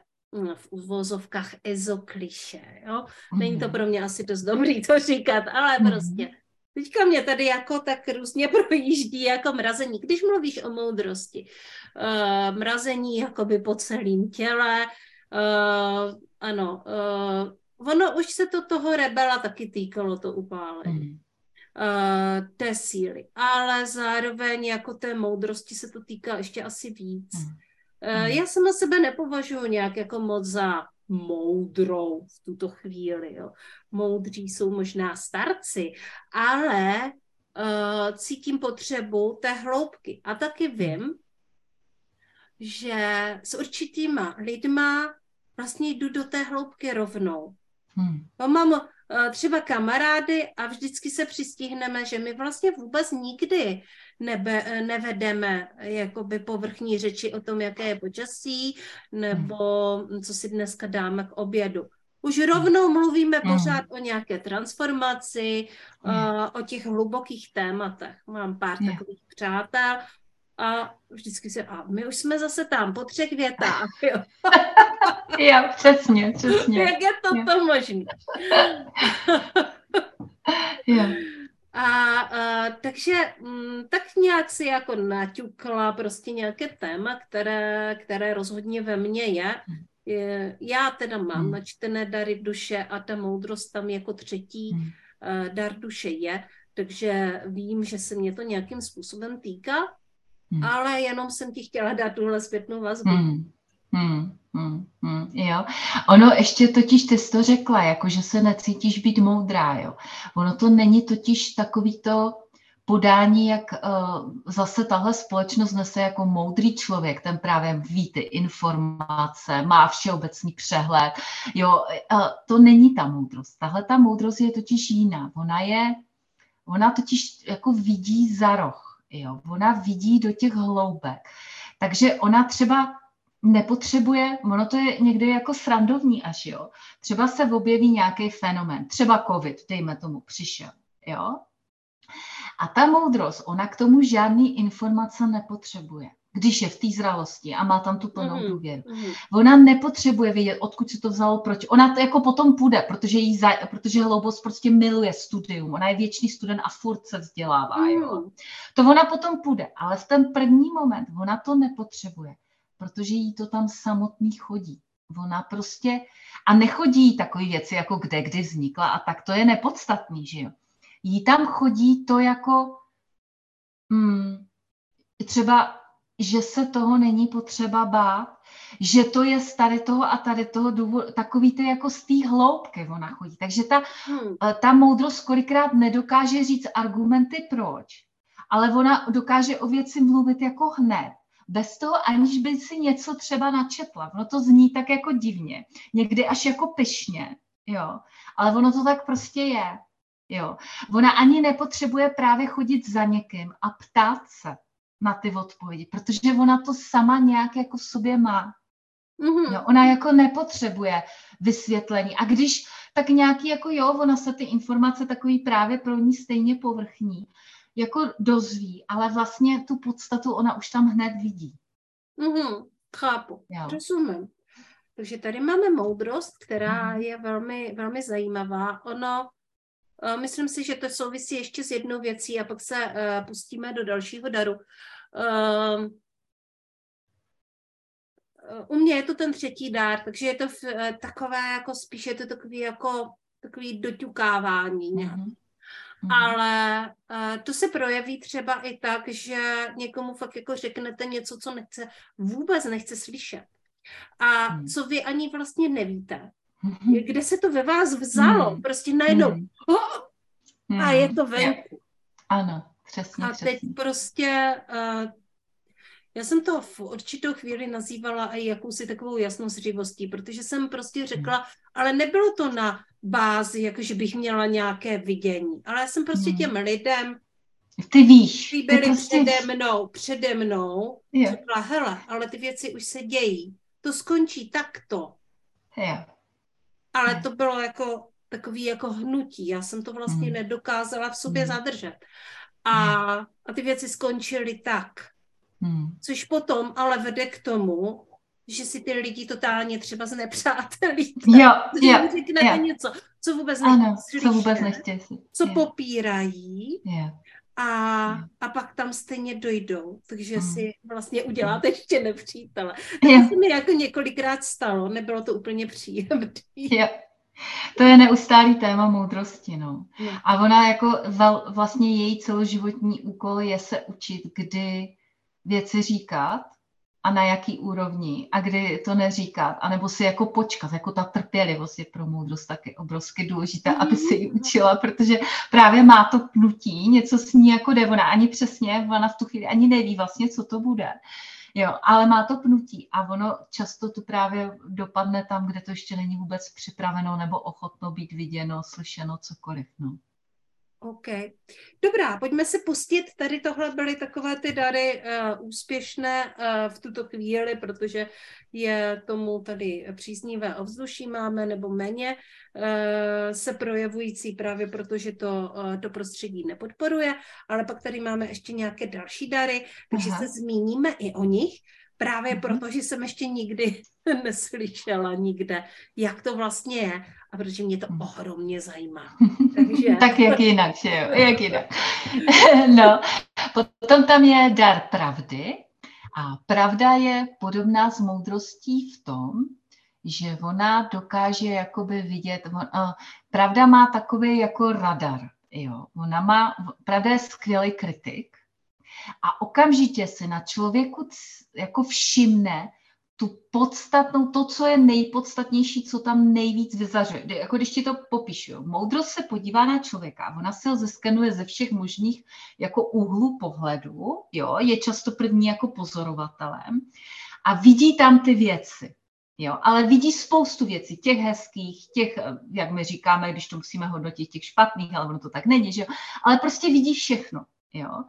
v uvozovkách ezokliše, jo. Není to mhm. pro mě asi dost dobrý to říkat, ale mm. prostě teďka mě tady jako tak různě projíždí jako mrazení. Když mluvíš o moudrosti, uh, mrazení jakoby po celém těle, uh, ano, uh, ono už se to toho rebela taky týkalo, to upálení. Mm. Uh, té síly, ale zároveň jako té moudrosti se to týká ještě asi víc. Mm Mm. Já sama sebe nepovažuji nějak jako moc za moudrou v tuto chvíli. Jo. Moudří jsou možná starci, ale uh, cítím potřebu té hloubky. A taky hmm. vím, že s určitýma lidma vlastně jdu do té hloubky rovnou. Hmm. Mám třeba kamarády a vždycky se přistihneme, že my vlastně vůbec nikdy nebe, nevedeme jakoby povrchní řeči o tom, jaké je počasí, nebo co si dneska dáme k obědu. Už rovnou mluvíme hmm. pořád o nějaké transformaci, o těch hlubokých tématech. Mám pár takových přátel a vždycky se, a my už jsme zase tam po třech větách. Jo, jo přesně, přesně. Jak je to to možné? jo. A, a takže m, mm, tak nějak si jako naťukla prostě nějaké téma, které, které rozhodně ve mně je. je já teda mám hmm. načtené dary duše a ta moudrost tam jako třetí hmm. uh, dar duše je, takže vím, že se mě to nějakým způsobem týká, hmm. ale jenom jsem ti chtěla dát tuhle zpětnou vazbu. Hmm. Hmm, hmm, hmm, jo. Ono ještě totiž, ty jsi to řekla, jako že se necítíš být moudrá, jo. Ono to není totiž takový to podání, jak uh, zase tahle společnost nese jako moudrý člověk, ten právě ví ty informace, má všeobecný přehled, jo, uh, to není ta moudrost. Tahle ta moudrost je totiž jiná. Ona je, ona totiž jako vidí za roh, jo. Ona vidí do těch hloubek. Takže ona třeba nepotřebuje, ono to je někdy jako srandovní až, jo. Třeba se objeví nějaký fenomén, třeba covid, dejme tomu, přišel, jo. A ta moudrost, ona k tomu žádný informace nepotřebuje když je v té zralosti a má tam tu plnou mm, důvěru. Mm. Ona nepotřebuje vědět, odkud se to vzalo, proč. Ona to jako potom půjde, protože, jí za, protože hloubost prostě miluje studium. Ona je věčný student a furt se vzdělává. Mm. Jo. To ona potom půjde, ale v ten první moment ona to nepotřebuje, protože jí to tam samotný chodí. Ona prostě, a nechodí takové věci, jako kde, kdy vznikla a tak, to je nepodstatný, že jo. Jí tam chodí to jako, hmm, třeba že se toho není potřeba bát, že to je z tady toho a tady toho důvodu, takový ty jako z té hloubky ona chodí. Takže ta, hmm. Eh, ta moudrost kolikrát nedokáže říct argumenty proč, ale ona dokáže o věci mluvit jako hned, bez toho, aniž by si něco třeba načetla. No to zní tak jako divně, někdy až jako pyšně, jo, ale ono to tak prostě je. Jo. Ona ani nepotřebuje právě chodit za někým a ptát se na ty odpovědi, protože ona to sama nějak jako v sobě má. Mm-hmm. Jo, ona jako nepotřebuje vysvětlení. A když tak nějaký jako jo, ona se ty informace takový právě pro ní stejně povrchní, jako dozví, ale vlastně tu podstatu ona už tam hned vidí. Mm-hmm. Chápu, jo. rozumím. Takže tady máme moudrost, která mm-hmm. je velmi, velmi zajímavá. Ono, myslím si, že to souvisí ještě s jednou věcí a pak se uh, pustíme do dalšího daru. Uh, u mě je to ten třetí dár, takže je to eh, takové jako spíš je to takový jako takový doťukávání. Mm-hmm. Ale uh, to se projeví třeba i tak, že někomu fakt jako řeknete něco, co nechce, vůbec nechce slyšet. A mm. co vy ani vlastně nevíte. Mm-hmm. Kde se to ve vás vzalo, mm. prostě najednou. Mm. Oh. A je to venku. Ano. Přesně, a přesně. teď prostě uh, já jsem to v určitou chvíli nazývala i jakousi takovou jasnozřivostí, protože jsem prostě řekla, hmm. ale nebylo to na bázi, jakože bych měla nějaké vidění, ale já jsem prostě hmm. těm lidem, ty víš. Ty byli prostě... přede mnou, přede mnou, řekla, hele, ale ty věci už se dějí, to skončí takto. Je. Ale je. to bylo jako takový jako hnutí, já jsem to vlastně hmm. nedokázala v sobě hmm. zadržet. A, a ty věci skončily tak. Hmm. Což potom ale vede k tomu, že si ty lidi totálně třeba znepřátelíte. Jo, jo, řeknete jo. něco, co vůbec ano, slyšet, co vůbec nechtějí. Co jo. popírají. Jo. A, a pak tam stejně dojdou, takže hmm. si vlastně uděláte ještě nepřítele. To se mi jako několikrát stalo, nebylo to úplně příjemné. Jo. To je neustálý téma moudrosti, no. A ona jako vlastně její celoživotní úkol je se učit, kdy věci říkat a na jaký úrovni a kdy to neříkat, anebo si jako počkat, jako ta trpělivost je pro moudrost taky obrovsky důležité, aby si ji učila, protože právě má to pnutí, něco s ní jako jde, ona ani přesně, ona v tu chvíli ani neví vlastně, co to bude. Jo, ale má to pnutí a ono často to právě dopadne tam, kde to ještě není vůbec připraveno nebo ochotno být viděno, slyšeno, cokoliv. No. OK. Dobrá, pojďme se pustit. Tady tohle byly takové ty dary uh, úspěšné uh, v tuto chvíli, protože je tomu tady příznivé ovzduší máme, nebo méně uh, se projevující právě protože to, uh, to prostředí nepodporuje, ale pak tady máme ještě nějaké další dary, takže Aha. se zmíníme i o nich. Právě mm-hmm. proto, že jsem ještě nikdy neslyšela nikde, jak to vlastně je a protože mě to mhm. ohromně zajímá. Takže... tak jak jinak, že jo? Jak jinak. no, potom tam je dar pravdy a pravda je podobná s moudrostí v tom, že ona dokáže jakoby vidět, on, uh, pravda má takový jako radar, jo. Ona má, pravda je skvělý kritik, a okamžitě se na člověku jako všimne tu podstatnou, to, co je nejpodstatnější, co tam nejvíc vyzařuje. Jako když ti to popíšu, moudrost se podívá na člověka, ona se ho zeskenuje ze všech možných jako úhlů pohledu, jo, je často první jako pozorovatelem a vidí tam ty věci. Jo, ale vidí spoustu věcí, těch hezkých, těch, jak my říkáme, když to musíme hodnotit, těch špatných, ale ono to tak není, že jo? ale prostě vidí všechno. Jo?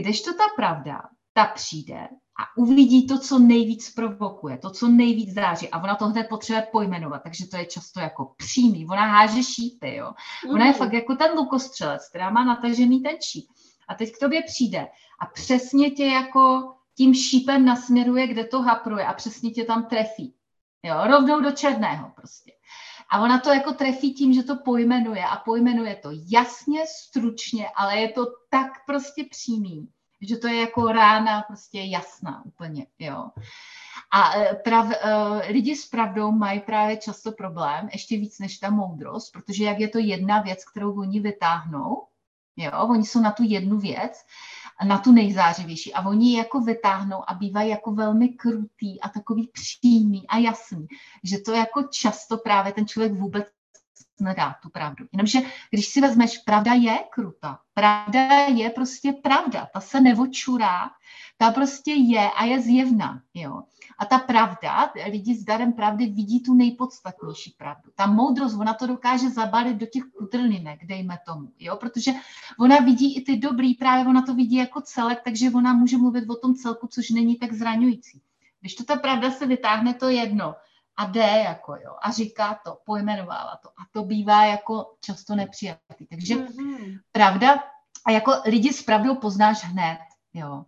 Kdežto ta pravda, ta přijde a uvidí to, co nejvíc provokuje, to, co nejvíc září. A ona to hned potřebuje pojmenovat, takže to je často jako přímý. Ona háže šípy, jo. Ona je mm. fakt jako ten lukostřelec, která má natažený ten šíp. A teď k tobě přijde a přesně tě jako tím šípem nasměruje, kde to hapruje a přesně tě tam trefí. Jo, rovnou do černého prostě. A ona to jako trefí tím, že to pojmenuje a pojmenuje to jasně, stručně, ale je to tak prostě přímý, že to je jako rána prostě jasná úplně, jo. A e, prav, uh, lidi s pravdou mají právě často problém, ještě víc než ta moudrost, protože jak je to jedna věc, kterou oni vytáhnou, jo, oni jsou na tu jednu věc, na tu nejzářivější. A oni ji jako vytáhnou a bývají jako velmi krutý a takový přímý a jasný, že to jako často právě ten člověk vůbec nedá tu pravdu. Jenomže když si vezmeš, pravda je kruta. Pravda je prostě pravda. Ta se nevočurá, ta prostě je a je zjevná. Jo. A ta pravda, lidi s darem pravdy vidí tu nejpodstatnější pravdu. Ta moudrost, ona to dokáže zabalit do těch kutrlinek, dejme tomu, jo, protože ona vidí i ty dobrý, právě ona to vidí jako celek, takže ona může mluvit o tom celku, což není tak zraňující. Když to ta pravda se vytáhne, to jedno a jde jako jo a říká to, pojmenovává to a to bývá jako často nepřijatý. Takže mm-hmm. pravda a jako lidi s pravdou poznáš hned, jo.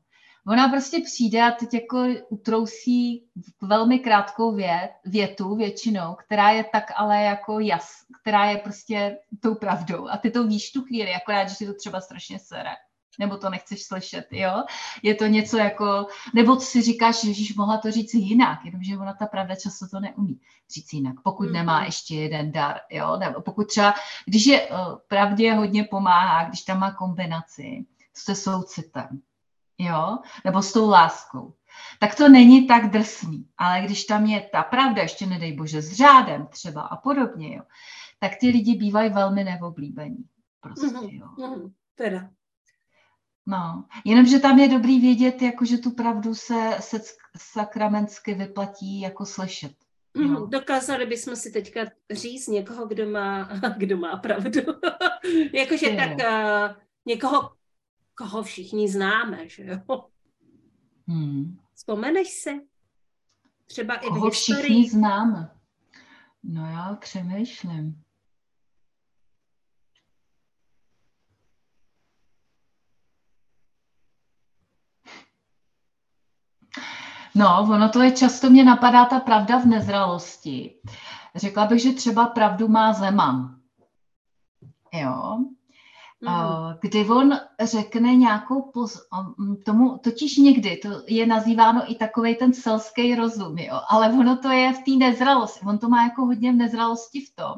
Ona prostě přijde a teď jako utrousí velmi krátkou vět, větu většinou, která je tak ale jako jas, která je prostě tou pravdou. A ty to víš tu chvíli, akorát, že ti to třeba strašně sere nebo to nechceš slyšet, jo? Je to něco jako, nebo si říkáš, že Ježíš mohla to říct jinak, jenomže ona ta pravda často to neumí říct jinak, pokud mm. nemá ještě jeden dar, jo? Nebo pokud třeba, když je uh, pravdě hodně pomáhá, když tam má kombinaci se soucitem, jo? Nebo s tou láskou, tak to není tak drsný. Ale když tam je ta pravda, ještě nedej bože, s řádem třeba a podobně, jo? tak ty lidi bývají velmi neoblíbení. Prostě, mhm, jo. Mm-hmm. Teda. No, jenomže tam je dobrý vědět, jako že tu pravdu se, se sakramensky vyplatí jako slyšet. Mm, dokázali bychom si teďka říct někoho, kdo má, kdo má pravdu. Jakože tak uh, někoho, koho všichni známe, že jo? Hmm. Vzpomeneš si? Třeba i koho v historii. všichni známe? No já přemýšlím. No, ono to je často, mě napadá ta pravda v nezralosti. Řekla bych, že třeba pravdu má Zeman. Jo. Mm. Kdy on řekne nějakou poz... tomu, totiž někdy, to je nazýváno i takový ten selský rozum, jo, ale ono to je v té nezralosti, on to má jako hodně v nezralosti v tom,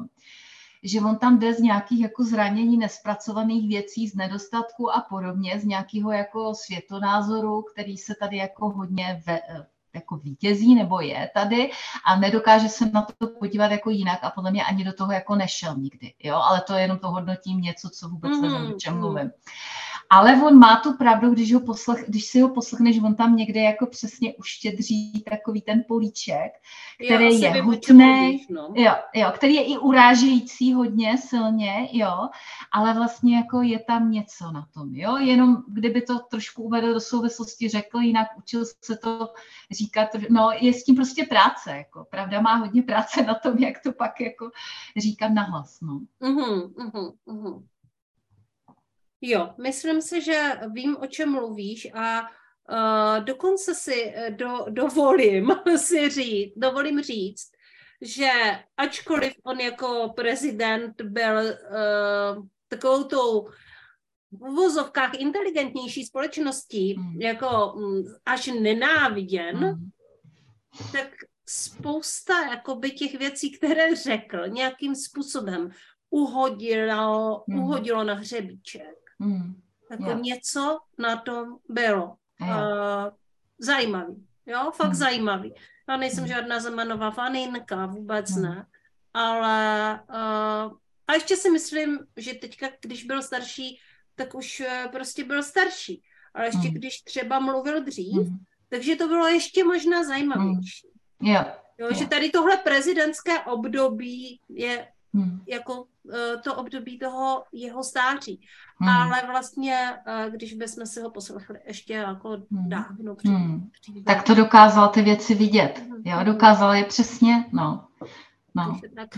že on tam jde z nějakých jako zranění nespracovaných věcí, z nedostatku a podobně, z nějakého jako světonázoru, který se tady jako hodně ve, jako vítězí nebo je tady a nedokáže se na to podívat jako jinak a podle mě ani do toho jako nešel nikdy, jo, ale to je jenom to hodnotím něco, co vůbec mm, nevím, o čem mm. mluvím. Ale on má tu pravdu, když, ho poslech, když si ho poslechneš, on tam někde jako přesně uštědří takový ten políček, který jo, je hutný, no. jo, jo, který je i urážející hodně silně, jo, ale vlastně jako je tam něco na tom, jo, jenom kdyby to trošku uvedl do souvislosti, řekl jinak, učil se to říkat, no je s tím prostě práce, jako, pravda má hodně práce na tom, jak to pak jako říkat nahlas, no. Uh-huh, uh-huh, uh-huh. Jo, myslím si, že vím, o čem mluvíš a uh, dokonce si eh, do, dovolím si říct, dovolím říct, že ačkoliv on jako prezident byl uh, takovou tou v uvozovkách inteligentnější společností, mm. jako um, až nenáviděn, mm. tak spousta jakoby těch věcí, které řekl, nějakým způsobem uhodilo, mm. uhodilo na hřebíček. Mm. Jako yeah. něco na tom bylo. Yeah. Uh, zajímavý. Jo, fakt mm. zajímavý. Já nejsem mm. žádná Zemanová faninka, vůbec mm. ne. Ale uh, a ještě si myslím, že teďka, když byl starší, tak už uh, prostě byl starší. Ale ještě mm. když třeba mluvil dřív, mm. takže to bylo ještě možná zajímavější. Mm. Yeah. Jo, yeah. že tady tohle prezidentské období je hmm. jako uh, to období toho jeho stáří. Hmm. Ale vlastně, uh, když bychom si ho poslechli ještě jako hmm. dávno před, hmm. Tak to dokázal ty věci vidět. Hmm. Jo, dokázal je přesně, no. no. Takže, tak.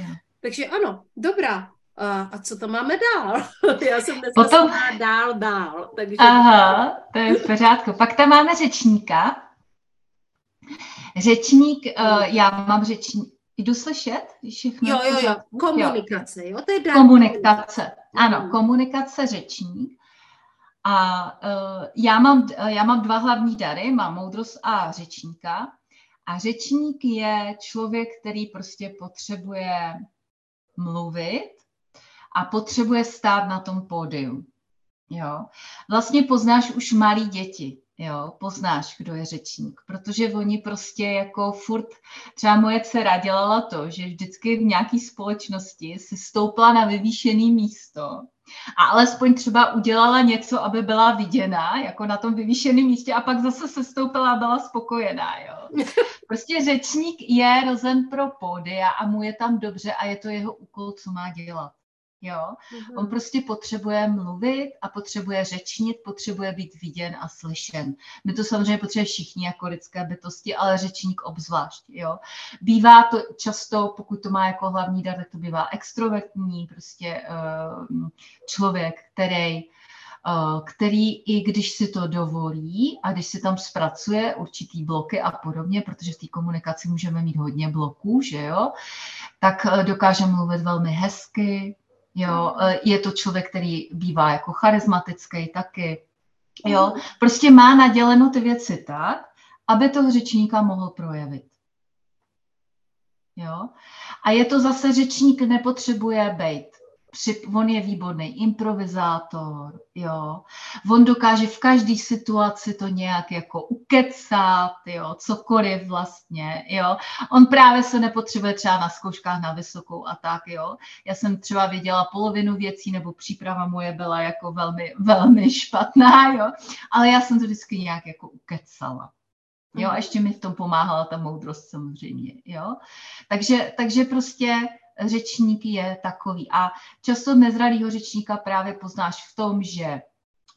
takže ano, dobrá. a, a co to máme dál? Já jsem dneska Potom... dál, dál. Takže... Aha, to je v pořádku. Pak tam máme řečníka. Řečník, uh, já mám řečník, jdu slyšet? Všechno jo, jo, jo, komunikace, jo, to je dál. Komunikace, ano, hmm. komunikace řečník. A uh, já, mám, já mám dva hlavní dary, mám moudrost a řečníka. A řečník je člověk, který prostě potřebuje mluvit a potřebuje stát na tom pódiu. Jo. Vlastně poznáš už malí děti, jo, poznáš, kdo je řečník, protože oni prostě jako furt, třeba moje dcera dělala to, že vždycky v nějaké společnosti si stoupla na vyvýšené místo a alespoň třeba udělala něco, aby byla viděná, jako na tom vyvýšeném místě a pak zase se stoupila a byla spokojená, jo. Prostě řečník je rozen pro pódia a mu je tam dobře a je to jeho úkol, co má dělat. Jo? Mm-hmm. On prostě potřebuje mluvit a potřebuje řečnit, potřebuje být viděn a slyšen. My to samozřejmě potřebujeme všichni jako lidské bytosti, ale řečník obzvlášť. Jo? Bývá to často, pokud to má jako hlavní dar, tak to bývá extrovertní prostě uh, člověk, který uh, který i když si to dovolí a když si tam zpracuje určitý bloky a podobně, protože v té komunikaci můžeme mít hodně bloků, že jo, tak uh, dokáže mluvit velmi hezky, Jo, e, je to člověk, který bývá jako charismatický taky. Jo, mhm. prostě má naděleno ty věci tak, aby toho řečníka mohl projevit. Jo? A je to zase řečník nepotřebuje být on je výborný improvizátor, jo. On dokáže v každé situaci to nějak jako ukecat, jo, cokoliv vlastně, jo. On právě se nepotřebuje třeba na zkouškách na vysokou a tak, jo. Já jsem třeba věděla polovinu věcí, nebo příprava moje byla jako velmi, velmi špatná, jo. Ale já jsem to vždycky nějak jako ukecala. Jo, a mhm. ještě mi v tom pomáhala ta moudrost samozřejmě, jo. Takže, takže prostě řečník je takový. A často nezralýho řečníka právě poznáš v tom, že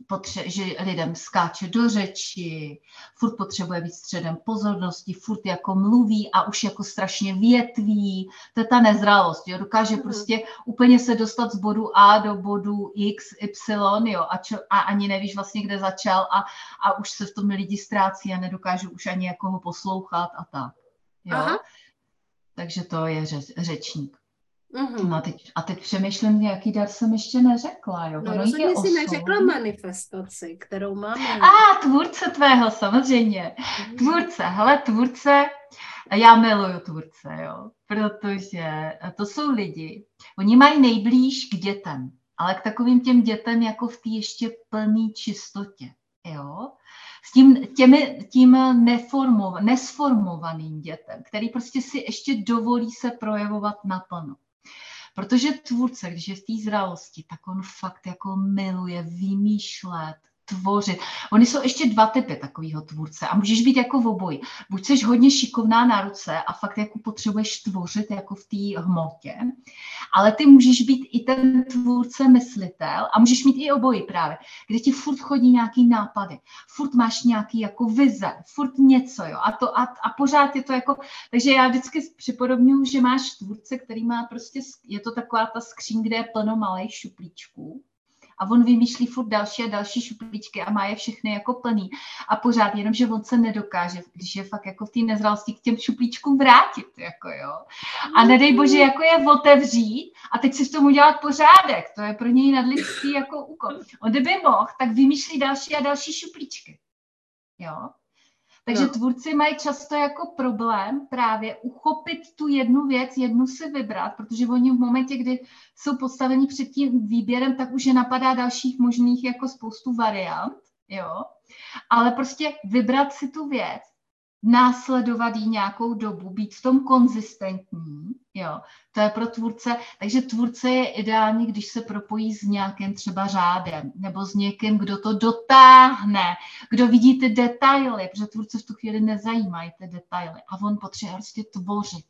potře- že lidem skáče do řeči, furt potřebuje být středem pozornosti, furt jako mluví a už jako strašně větví. To je ta nezralost, jo? dokáže mm. prostě úplně se dostat z bodu A do bodu X, Y, jo? A, čo- a ani nevíš vlastně, kde začal a, a už se v tom lidi ztrácí a nedokážu už ani jako ho poslouchat a tak. Jo? Aha. Takže to je ře- řečník. Mm-hmm. No a, teď, a teď přemýšlím, jaký dar jsem ještě neřekla. Jo? No rozhodně si neřekla manifestaci, kterou máme. A ah, tvůrce tvého, samozřejmě. Mm. Tvůrce, hele, tvůrce, já miluju tvůrce, jo, protože to jsou lidi, oni mají nejblíž k dětem, ale k takovým těm dětem jako v té ještě plné čistotě, jo s tím, těmi, tím neformov, nesformovaným dětem, který prostě si ještě dovolí se projevovat naplno. Protože tvůrce, když je v té zralosti, tak on fakt jako miluje vymýšlet, tvořit. Oni jsou ještě dva typy takového tvůrce a můžeš být jako v oboji. Buď jsi hodně šikovná na ruce a fakt jako potřebuješ tvořit jako v té hmotě, ale ty můžeš být i ten tvůrce myslitel a můžeš mít i oboji právě, kde ti furt chodí nějaký nápady, furt máš nějaký jako vize, furt něco, jo, a, to, a, a pořád je to jako, takže já vždycky připodobňuji, že máš tvůrce, který má prostě, je to taková ta skříň, kde je plno malých šuplíčků, a on vymýšlí furt další a další šuplíčky a má je všechny jako plný a pořád, jenom že on se nedokáže, když je fakt jako v té nezralosti k těm šuplíčkům vrátit, jako jo. A nedej bože, jako je otevřít a teď si v tom udělat pořádek, to je pro něj nadlidský jako úkol. On kdyby mohl, tak vymýšlí další a další šuplíčky. Jo? Takže no. tvůrci mají často jako problém právě uchopit tu jednu věc, jednu si vybrat, protože oni v momentě, kdy jsou postaveni před tím výběrem, tak už je napadá dalších možných jako spoustu variant, jo. Ale prostě vybrat si tu věc následovat jí nějakou dobu, být v tom konzistentní, jo, to je pro tvůrce, takže tvůrce je ideální, když se propojí s nějakým třeba řádem, nebo s někým, kdo to dotáhne, kdo vidí ty detaily, protože tvůrce v tu chvíli nezajímají ty detaily a on potřebuje prostě tvořit.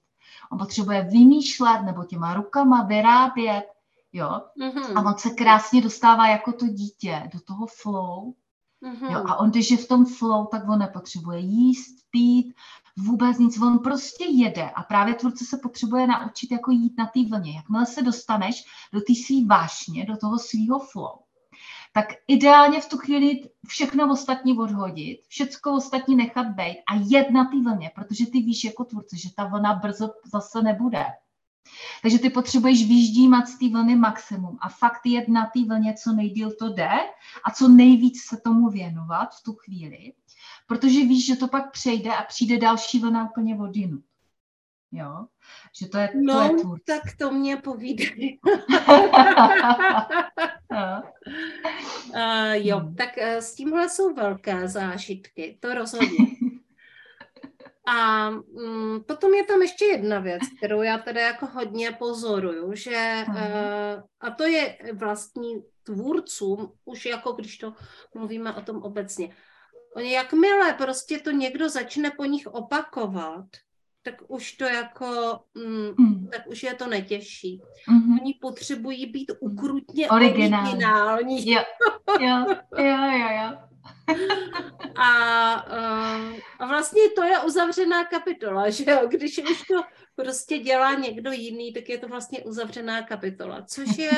On potřebuje vymýšlet nebo těma rukama vyrábět, jo, mm-hmm. a on se krásně dostává jako to dítě do toho flow, Mm-hmm. Jo, a on, když je v tom flow, tak on nepotřebuje jíst, pít, vůbec nic, on prostě jede a právě tvůrce se potřebuje naučit jako jít na té vlně. Jakmile se dostaneš do té svý vášně, do toho svého flow, tak ideálně v tu chvíli všechno ostatní odhodit, všechno ostatní nechat být a jet na té vlně, protože ty víš jako tvůrce, že ta vlna brzo zase nebude. Takže ty potřebuješ vyždímat z té vlny maximum a fakt jet na té vlně, co nejdíl to jde a co nejvíc se tomu věnovat v tu chvíli, protože víš, že to pak přejde a přijde další vlna úplně od. Jo? Že to je, no, to je tvůrce. tak to mě povídej. uh, jo, hmm. tak uh, s tímhle jsou velké zážitky, to rozhodně. A um, potom je tam ještě jedna věc, kterou já teda jako hodně pozoruju, že uh, a to je vlastní tvůrcům, už jako když to mluvíme o tom obecně. Oni jakmile prostě to někdo začne po nich opakovat, tak už to jako, mm, hmm. tak už je to netěžší. Mm-hmm. Oni potřebují být ukrutně originální. originální. Jo, jo, jo, jo, jo. a, uh, a vlastně to je uzavřená kapitola, že jo? Když už to prostě dělá někdo jiný, tak je to vlastně uzavřená kapitola, což je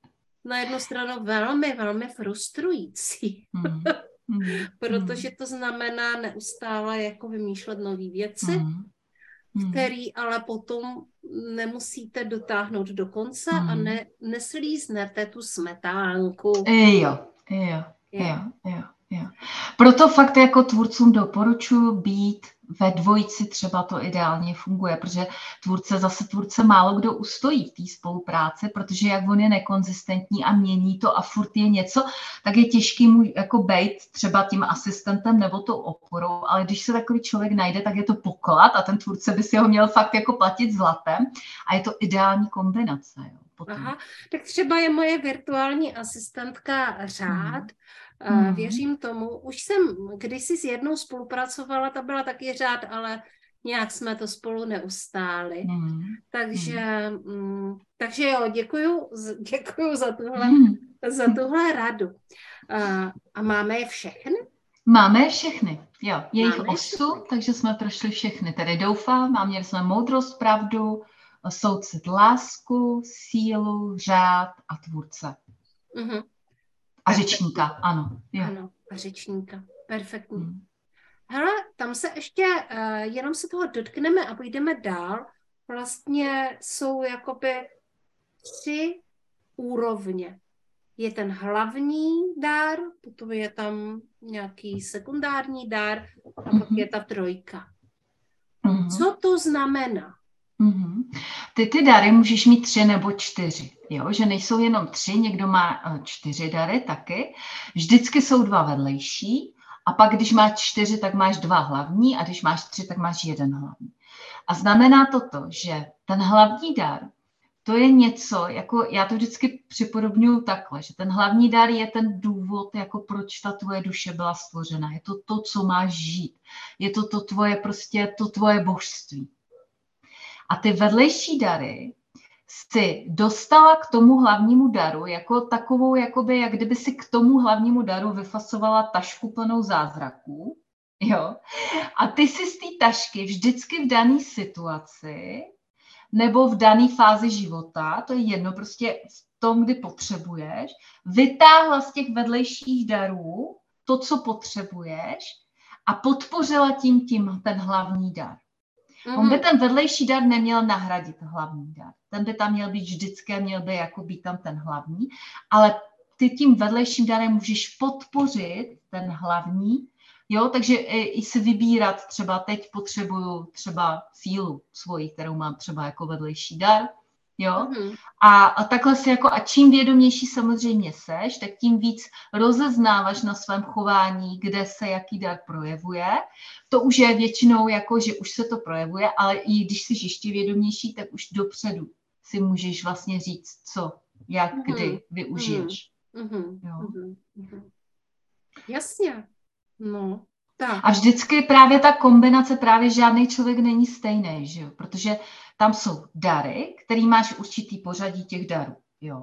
na jednu stranu velmi, velmi frustrující. Mm. Mm. Protože to znamená neustále jako vymýšlet nové věci, mm hmm. který ale potom nemusíte dotáhnout do konce a ne, neslíznete tu smetánku. Jo, jo, jo, jo, jo. Proto fakt jako tvůrcům doporučuji být ve dvojici třeba to ideálně funguje, protože tvůrce zase tvůrce málo kdo ustojí v té spolupráci, protože jak on je nekonzistentní a mění to a furt je něco, tak je těžký mu jako být třeba tím asistentem nebo tou oporou, ale když se takový člověk najde, tak je to poklad a ten tvůrce by si ho měl fakt jako platit zlatem a je to ideální kombinace. Jo, potom. Aha, tak třeba je moje virtuální asistentka Řád, hmm Mm. Věřím tomu. Už jsem kdysi s jednou spolupracovala, ta byla taky řád, ale nějak jsme to spolu neustáli. Mm. Takže, mm. takže jo, děkuju, děkuju za tuhle, mm. za tuhle radu. A, a máme je všechny? Máme je všechny, jo. Je jich osm, takže jsme prošli všechny. Tedy doufám, a měli jsme moudrost, pravdu, soucit, lásku, sílu, řád a tvůrce. Mm-hmm. A řečníka, ano. Jo. Ano, a řečníka. Perfektní. Hmm. Hele, tam se ještě, uh, jenom se toho dotkneme a půjdeme dál. Vlastně jsou jakoby tři úrovně. Je ten hlavní dár, potom je tam nějaký sekundární dár a pak mm-hmm. je ta trojka. Mm-hmm. Co to znamená? Mm-hmm. Ty ty dary můžeš mít tři nebo čtyři, jo? že nejsou jenom tři, někdo má uh, čtyři dary taky. Vždycky jsou dva vedlejší a pak, když máš čtyři, tak máš dva hlavní a když máš tři, tak máš jeden hlavní. A znamená to to, že ten hlavní dar, to je něco, jako já to vždycky připodobňuji takhle, že ten hlavní dar je ten důvod, jako proč ta tvoje duše byla stvořena. Je to to, co máš žít. Je to to tvoje prostě, to tvoje božství. A ty vedlejší dary si dostala k tomu hlavnímu daru jako takovou, jakoby, jak kdyby si k tomu hlavnímu daru vyfasovala tašku plnou zázraků. Jo? A ty si z té tašky vždycky v dané situaci nebo v dané fázi života, to je jedno, prostě v tom, kdy potřebuješ, vytáhla z těch vedlejších darů to, co potřebuješ a podpořila tím tím ten hlavní dar. Mm-hmm. On by ten vedlejší dar neměl nahradit hlavní dar. Ten by tam měl být vždycky, měl by jako být tam ten hlavní, ale ty tím vedlejším darem můžeš podpořit ten hlavní, jo, takže i si vybírat třeba teď potřebuju třeba sílu svoji, kterou mám třeba jako vedlejší dar, Jo? Mm-hmm. A, a takhle si jako, a čím vědomější samozřejmě seš, tak tím víc rozeznáváš na svém chování, kde se jaký dar projevuje. To už je většinou jako, že už se to projevuje, ale i když jsi ještě vědomější, tak už dopředu si můžeš vlastně říct, co, jak, mm-hmm. kdy využiješ. Mm-hmm. Jo? Mm-hmm. Jasně. No, tak. A vždycky právě ta kombinace, právě žádný člověk není stejný, že jo? protože tam jsou dary, který máš určitý pořadí těch darů. Jo?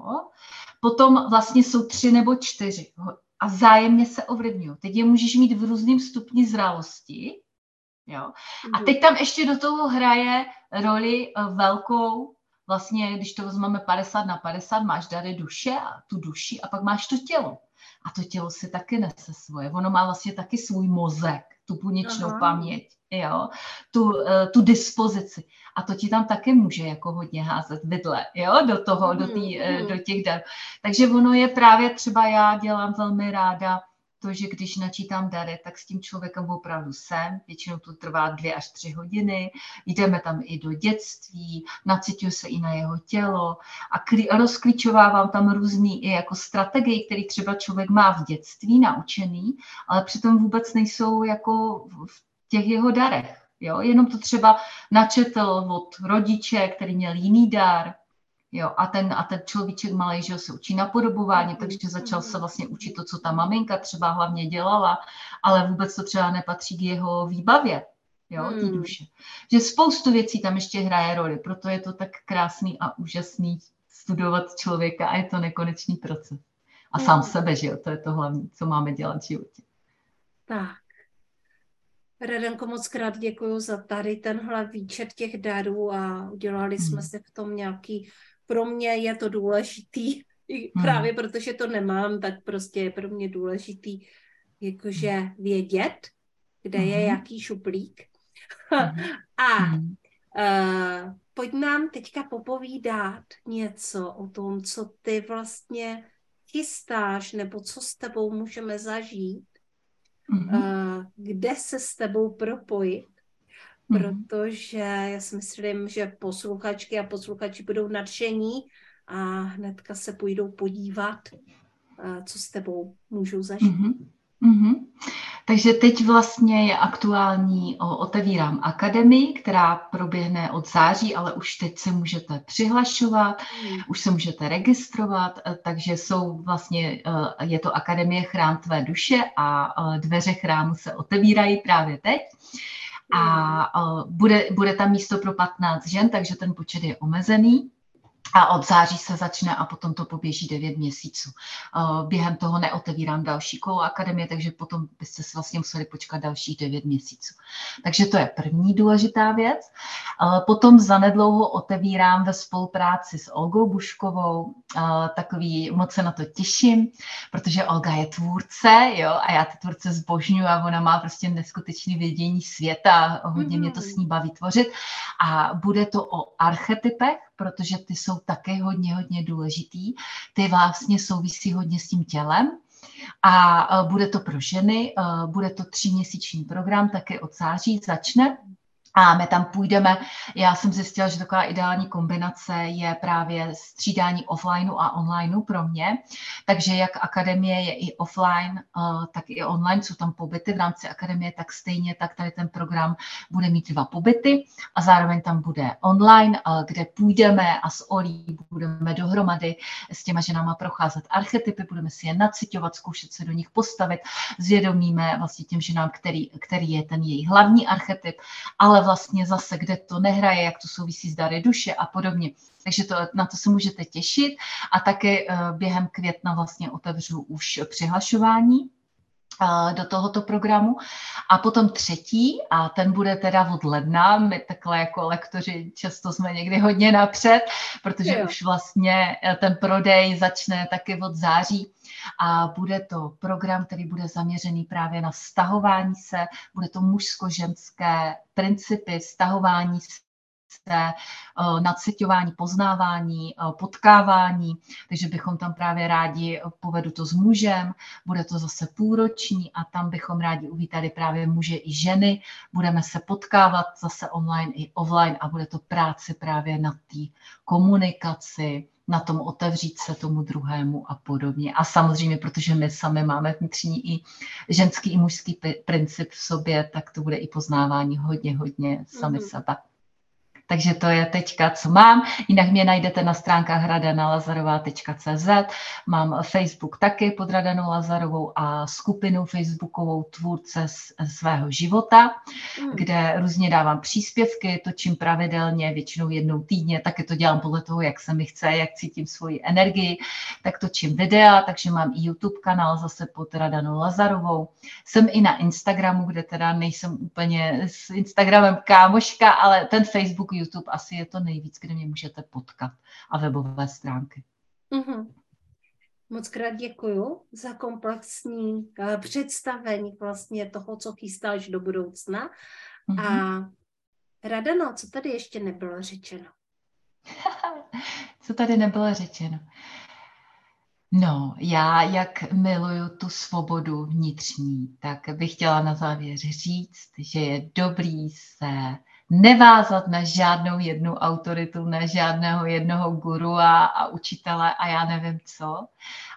Potom vlastně jsou tři nebo čtyři a zájemně se ovlivňují. Teď je můžeš mít v různém stupni zralosti, Jo? A mhm. teď tam ještě do toho hraje roli eh, velkou, vlastně, když to vezmeme 50 na 50, máš dary duše a tu duši a pak máš to tělo. A to tělo si taky nese svoje. Ono má vlastně taky svůj mozek, tu buněčnou Aha. paměť, jo? Tu, eh, tu dispozici. A to ti tam taky může jako hodně házet vidle, jo? Do toho, do, tý, mm. do těch darů. Takže ono je právě třeba, já dělám velmi ráda to, že když načítám dary, tak s tím člověkem opravdu jsem. Většinou to trvá dvě až tři hodiny. Jdeme tam i do dětství, nacituju se i na jeho tělo a kli- rozklíčovávám tam různý i jako strategie, které třeba člověk má v dětství naučený, ale přitom vůbec nejsou jako v těch jeho darech. Jo? Jenom to třeba načetl od rodiče, který měl jiný dar, Jo, a ten, a ten človíček malý, že se učí napodobování, takže začal se vlastně učit to, co ta maminka třeba hlavně dělala, ale vůbec to třeba nepatří k jeho výbavě, jo, hmm. ty duše. Že spoustu věcí tam ještě hraje roli, proto je to tak krásný a úžasný studovat člověka a je to nekonečný proces. A sám hmm. sebe, že jo, to je to hlavní, co máme dělat v životě. Tak. Redenko, moc krát děkuji za tady tenhle výčet těch darů a udělali hmm. jsme si v tom nějaký pro mě je to důležitý, hmm. právě protože to nemám, tak prostě je pro mě důležitý jakože vědět, kde hmm. je jaký šuplík. Hmm. a uh, pojď nám teďka popovídat něco o tom, co ty vlastně chystáš, nebo co s tebou můžeme zažít, mm-hmm. kde se s tebou propojit Mhm. protože já si myslím, že posluchačky a posluchači budou nadšení a hnedka se půjdou podívat, co s tebou můžou zažít. Mm-hmm. Mm-hmm. Takže teď vlastně je aktuální, o, otevírám akademii, která proběhne od září, ale už teď se můžete přihlašovat, mm. už se můžete registrovat, e, takže jsou vlastně, e, je to Akademie Chrám tvé duše a e, dveře chrámu se otevírají právě teď a bude, bude tam místo pro 15 žen, takže ten počet je omezený. A od září se začne a potom to poběží 9 měsíců. Během toho neotevírám další kolo akademie, takže potom byste si vlastně museli počkat dalších 9 měsíců. Takže to je první důležitá věc. Potom zanedlouho otevírám ve spolupráci s Olgou Buškovou takový, moc se na to těším, protože Olga je tvůrce, jo, a já ty tvůrce zbožňuji a ona má prostě neskutečný vědění světa, hodně mm. mě to s ní baví tvořit. A bude to o archetypech, protože ty jsou také hodně, hodně důležitý. Ty vlastně souvisí hodně s tím tělem. A e, bude to pro ženy, e, bude to tříměsíční program, také od září začne. A my tam půjdeme. Já jsem zjistila, že taková ideální kombinace je právě střídání offlineu a onlineu pro mě. Takže jak akademie je i offline, eh, tak i online jsou tam pobyty. V rámci akademie, tak stejně tak tady ten program bude mít dva pobyty. A zároveň tam bude online, eh, kde půjdeme a s Olí budeme dohromady s těma ženama procházet archetypy, budeme si je nacitovat, zkoušet se do nich postavit, zvědomíme vlastně těm ženám, který, který je ten její hlavní archetyp, ale vlastně zase, kde to nehraje, jak to souvisí s dary duše a podobně. Takže to, na to se můžete těšit a také eh, během května vlastně otevřu už přihlašování do tohoto programu. A potom třetí, a ten bude teda od ledna, my takhle jako lektoři často jsme někdy hodně napřed, protože jo. už vlastně eh, ten prodej začne taky od září a bude to program, který bude zaměřený právě na stahování se, bude to mužsko-ženské principy stahování se nacitování, poznávání, potkávání, takže bychom tam právě rádi, povedu to s mužem, bude to zase půlroční a tam bychom rádi uvítali právě muže i ženy, budeme se potkávat zase online i offline a bude to práce právě na té komunikaci, na tom otevřít se tomu druhému a podobně. A samozřejmě, protože my sami máme vnitřní i ženský i mužský princip v sobě, tak to bude i poznávání hodně, hodně sami mm-hmm. sebe. Takže to je teďka, co mám. Jinak mě najdete na stránkách hradanalazarová.cz. Mám Facebook taky pod Radanu Lazarovou a skupinu facebookovou Tvůrce svého života, mm. kde různě dávám příspěvky, točím pravidelně, většinou jednou týdně, taky to dělám podle toho, jak se mi chce, jak cítím svoji energii, tak točím videa, takže mám i YouTube kanál zase pod Radanou Lazarovou. Jsem i na Instagramu, kde teda nejsem úplně s Instagramem kámoška, ale ten Facebook, YouTube asi je to nejvíc, kde mě můžete potkat a webové stránky. Mm-hmm. Moc krát děkuju za komplexní uh, představení vlastně toho, co chystáš do budoucna. Mm-hmm. A Radano, co tady ještě nebylo řečeno? co tady nebylo řečeno? No, já jak miluju tu svobodu vnitřní, tak bych chtěla na závěr říct, že je dobrý se nevázat na žádnou jednu autoritu, na žádného jednoho guru a, a učitele a já nevím co,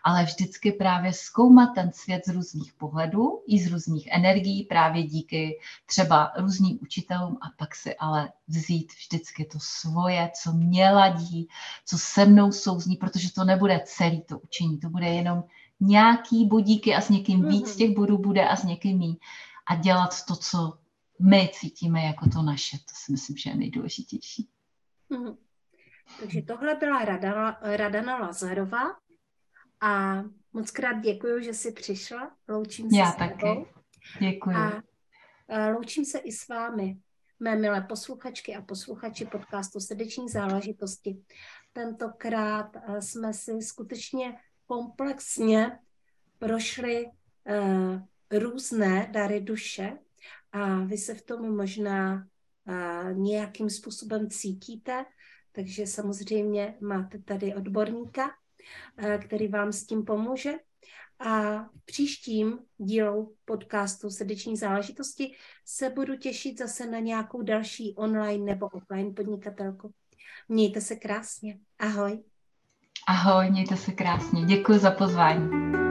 ale vždycky právě zkoumat ten svět z různých pohledů i z různých energií, právě díky třeba různým učitelům a pak si ale vzít vždycky to svoje, co mě ladí, co se mnou souzní, protože to nebude celý to učení, to bude jenom nějaký bodíky a s někým víc mhm. těch bodů bude a s někým mý a dělat to, co my cítíme jako to naše. To si myslím, že je nejdůležitější. Mm-hmm. Takže tohle byla Radana, Radana Lazarová a moc krát děkuji, že jsi přišla. Loučím se Já s taky. Tebou. Děkuji. A, a loučím se i s vámi, mé milé posluchačky a posluchači podcastu Srdeční záležitosti. Tentokrát jsme si skutečně komplexně prošli uh, různé dary duše, a vy se v tom možná nějakým způsobem cítíte, takže samozřejmě máte tady odborníka, který vám s tím pomůže. A v příštím dílu podcastu Srdeční záležitosti se budu těšit zase na nějakou další online nebo offline podnikatelku. Mějte se krásně. Ahoj. Ahoj, mějte se krásně. Děkuji za pozvání.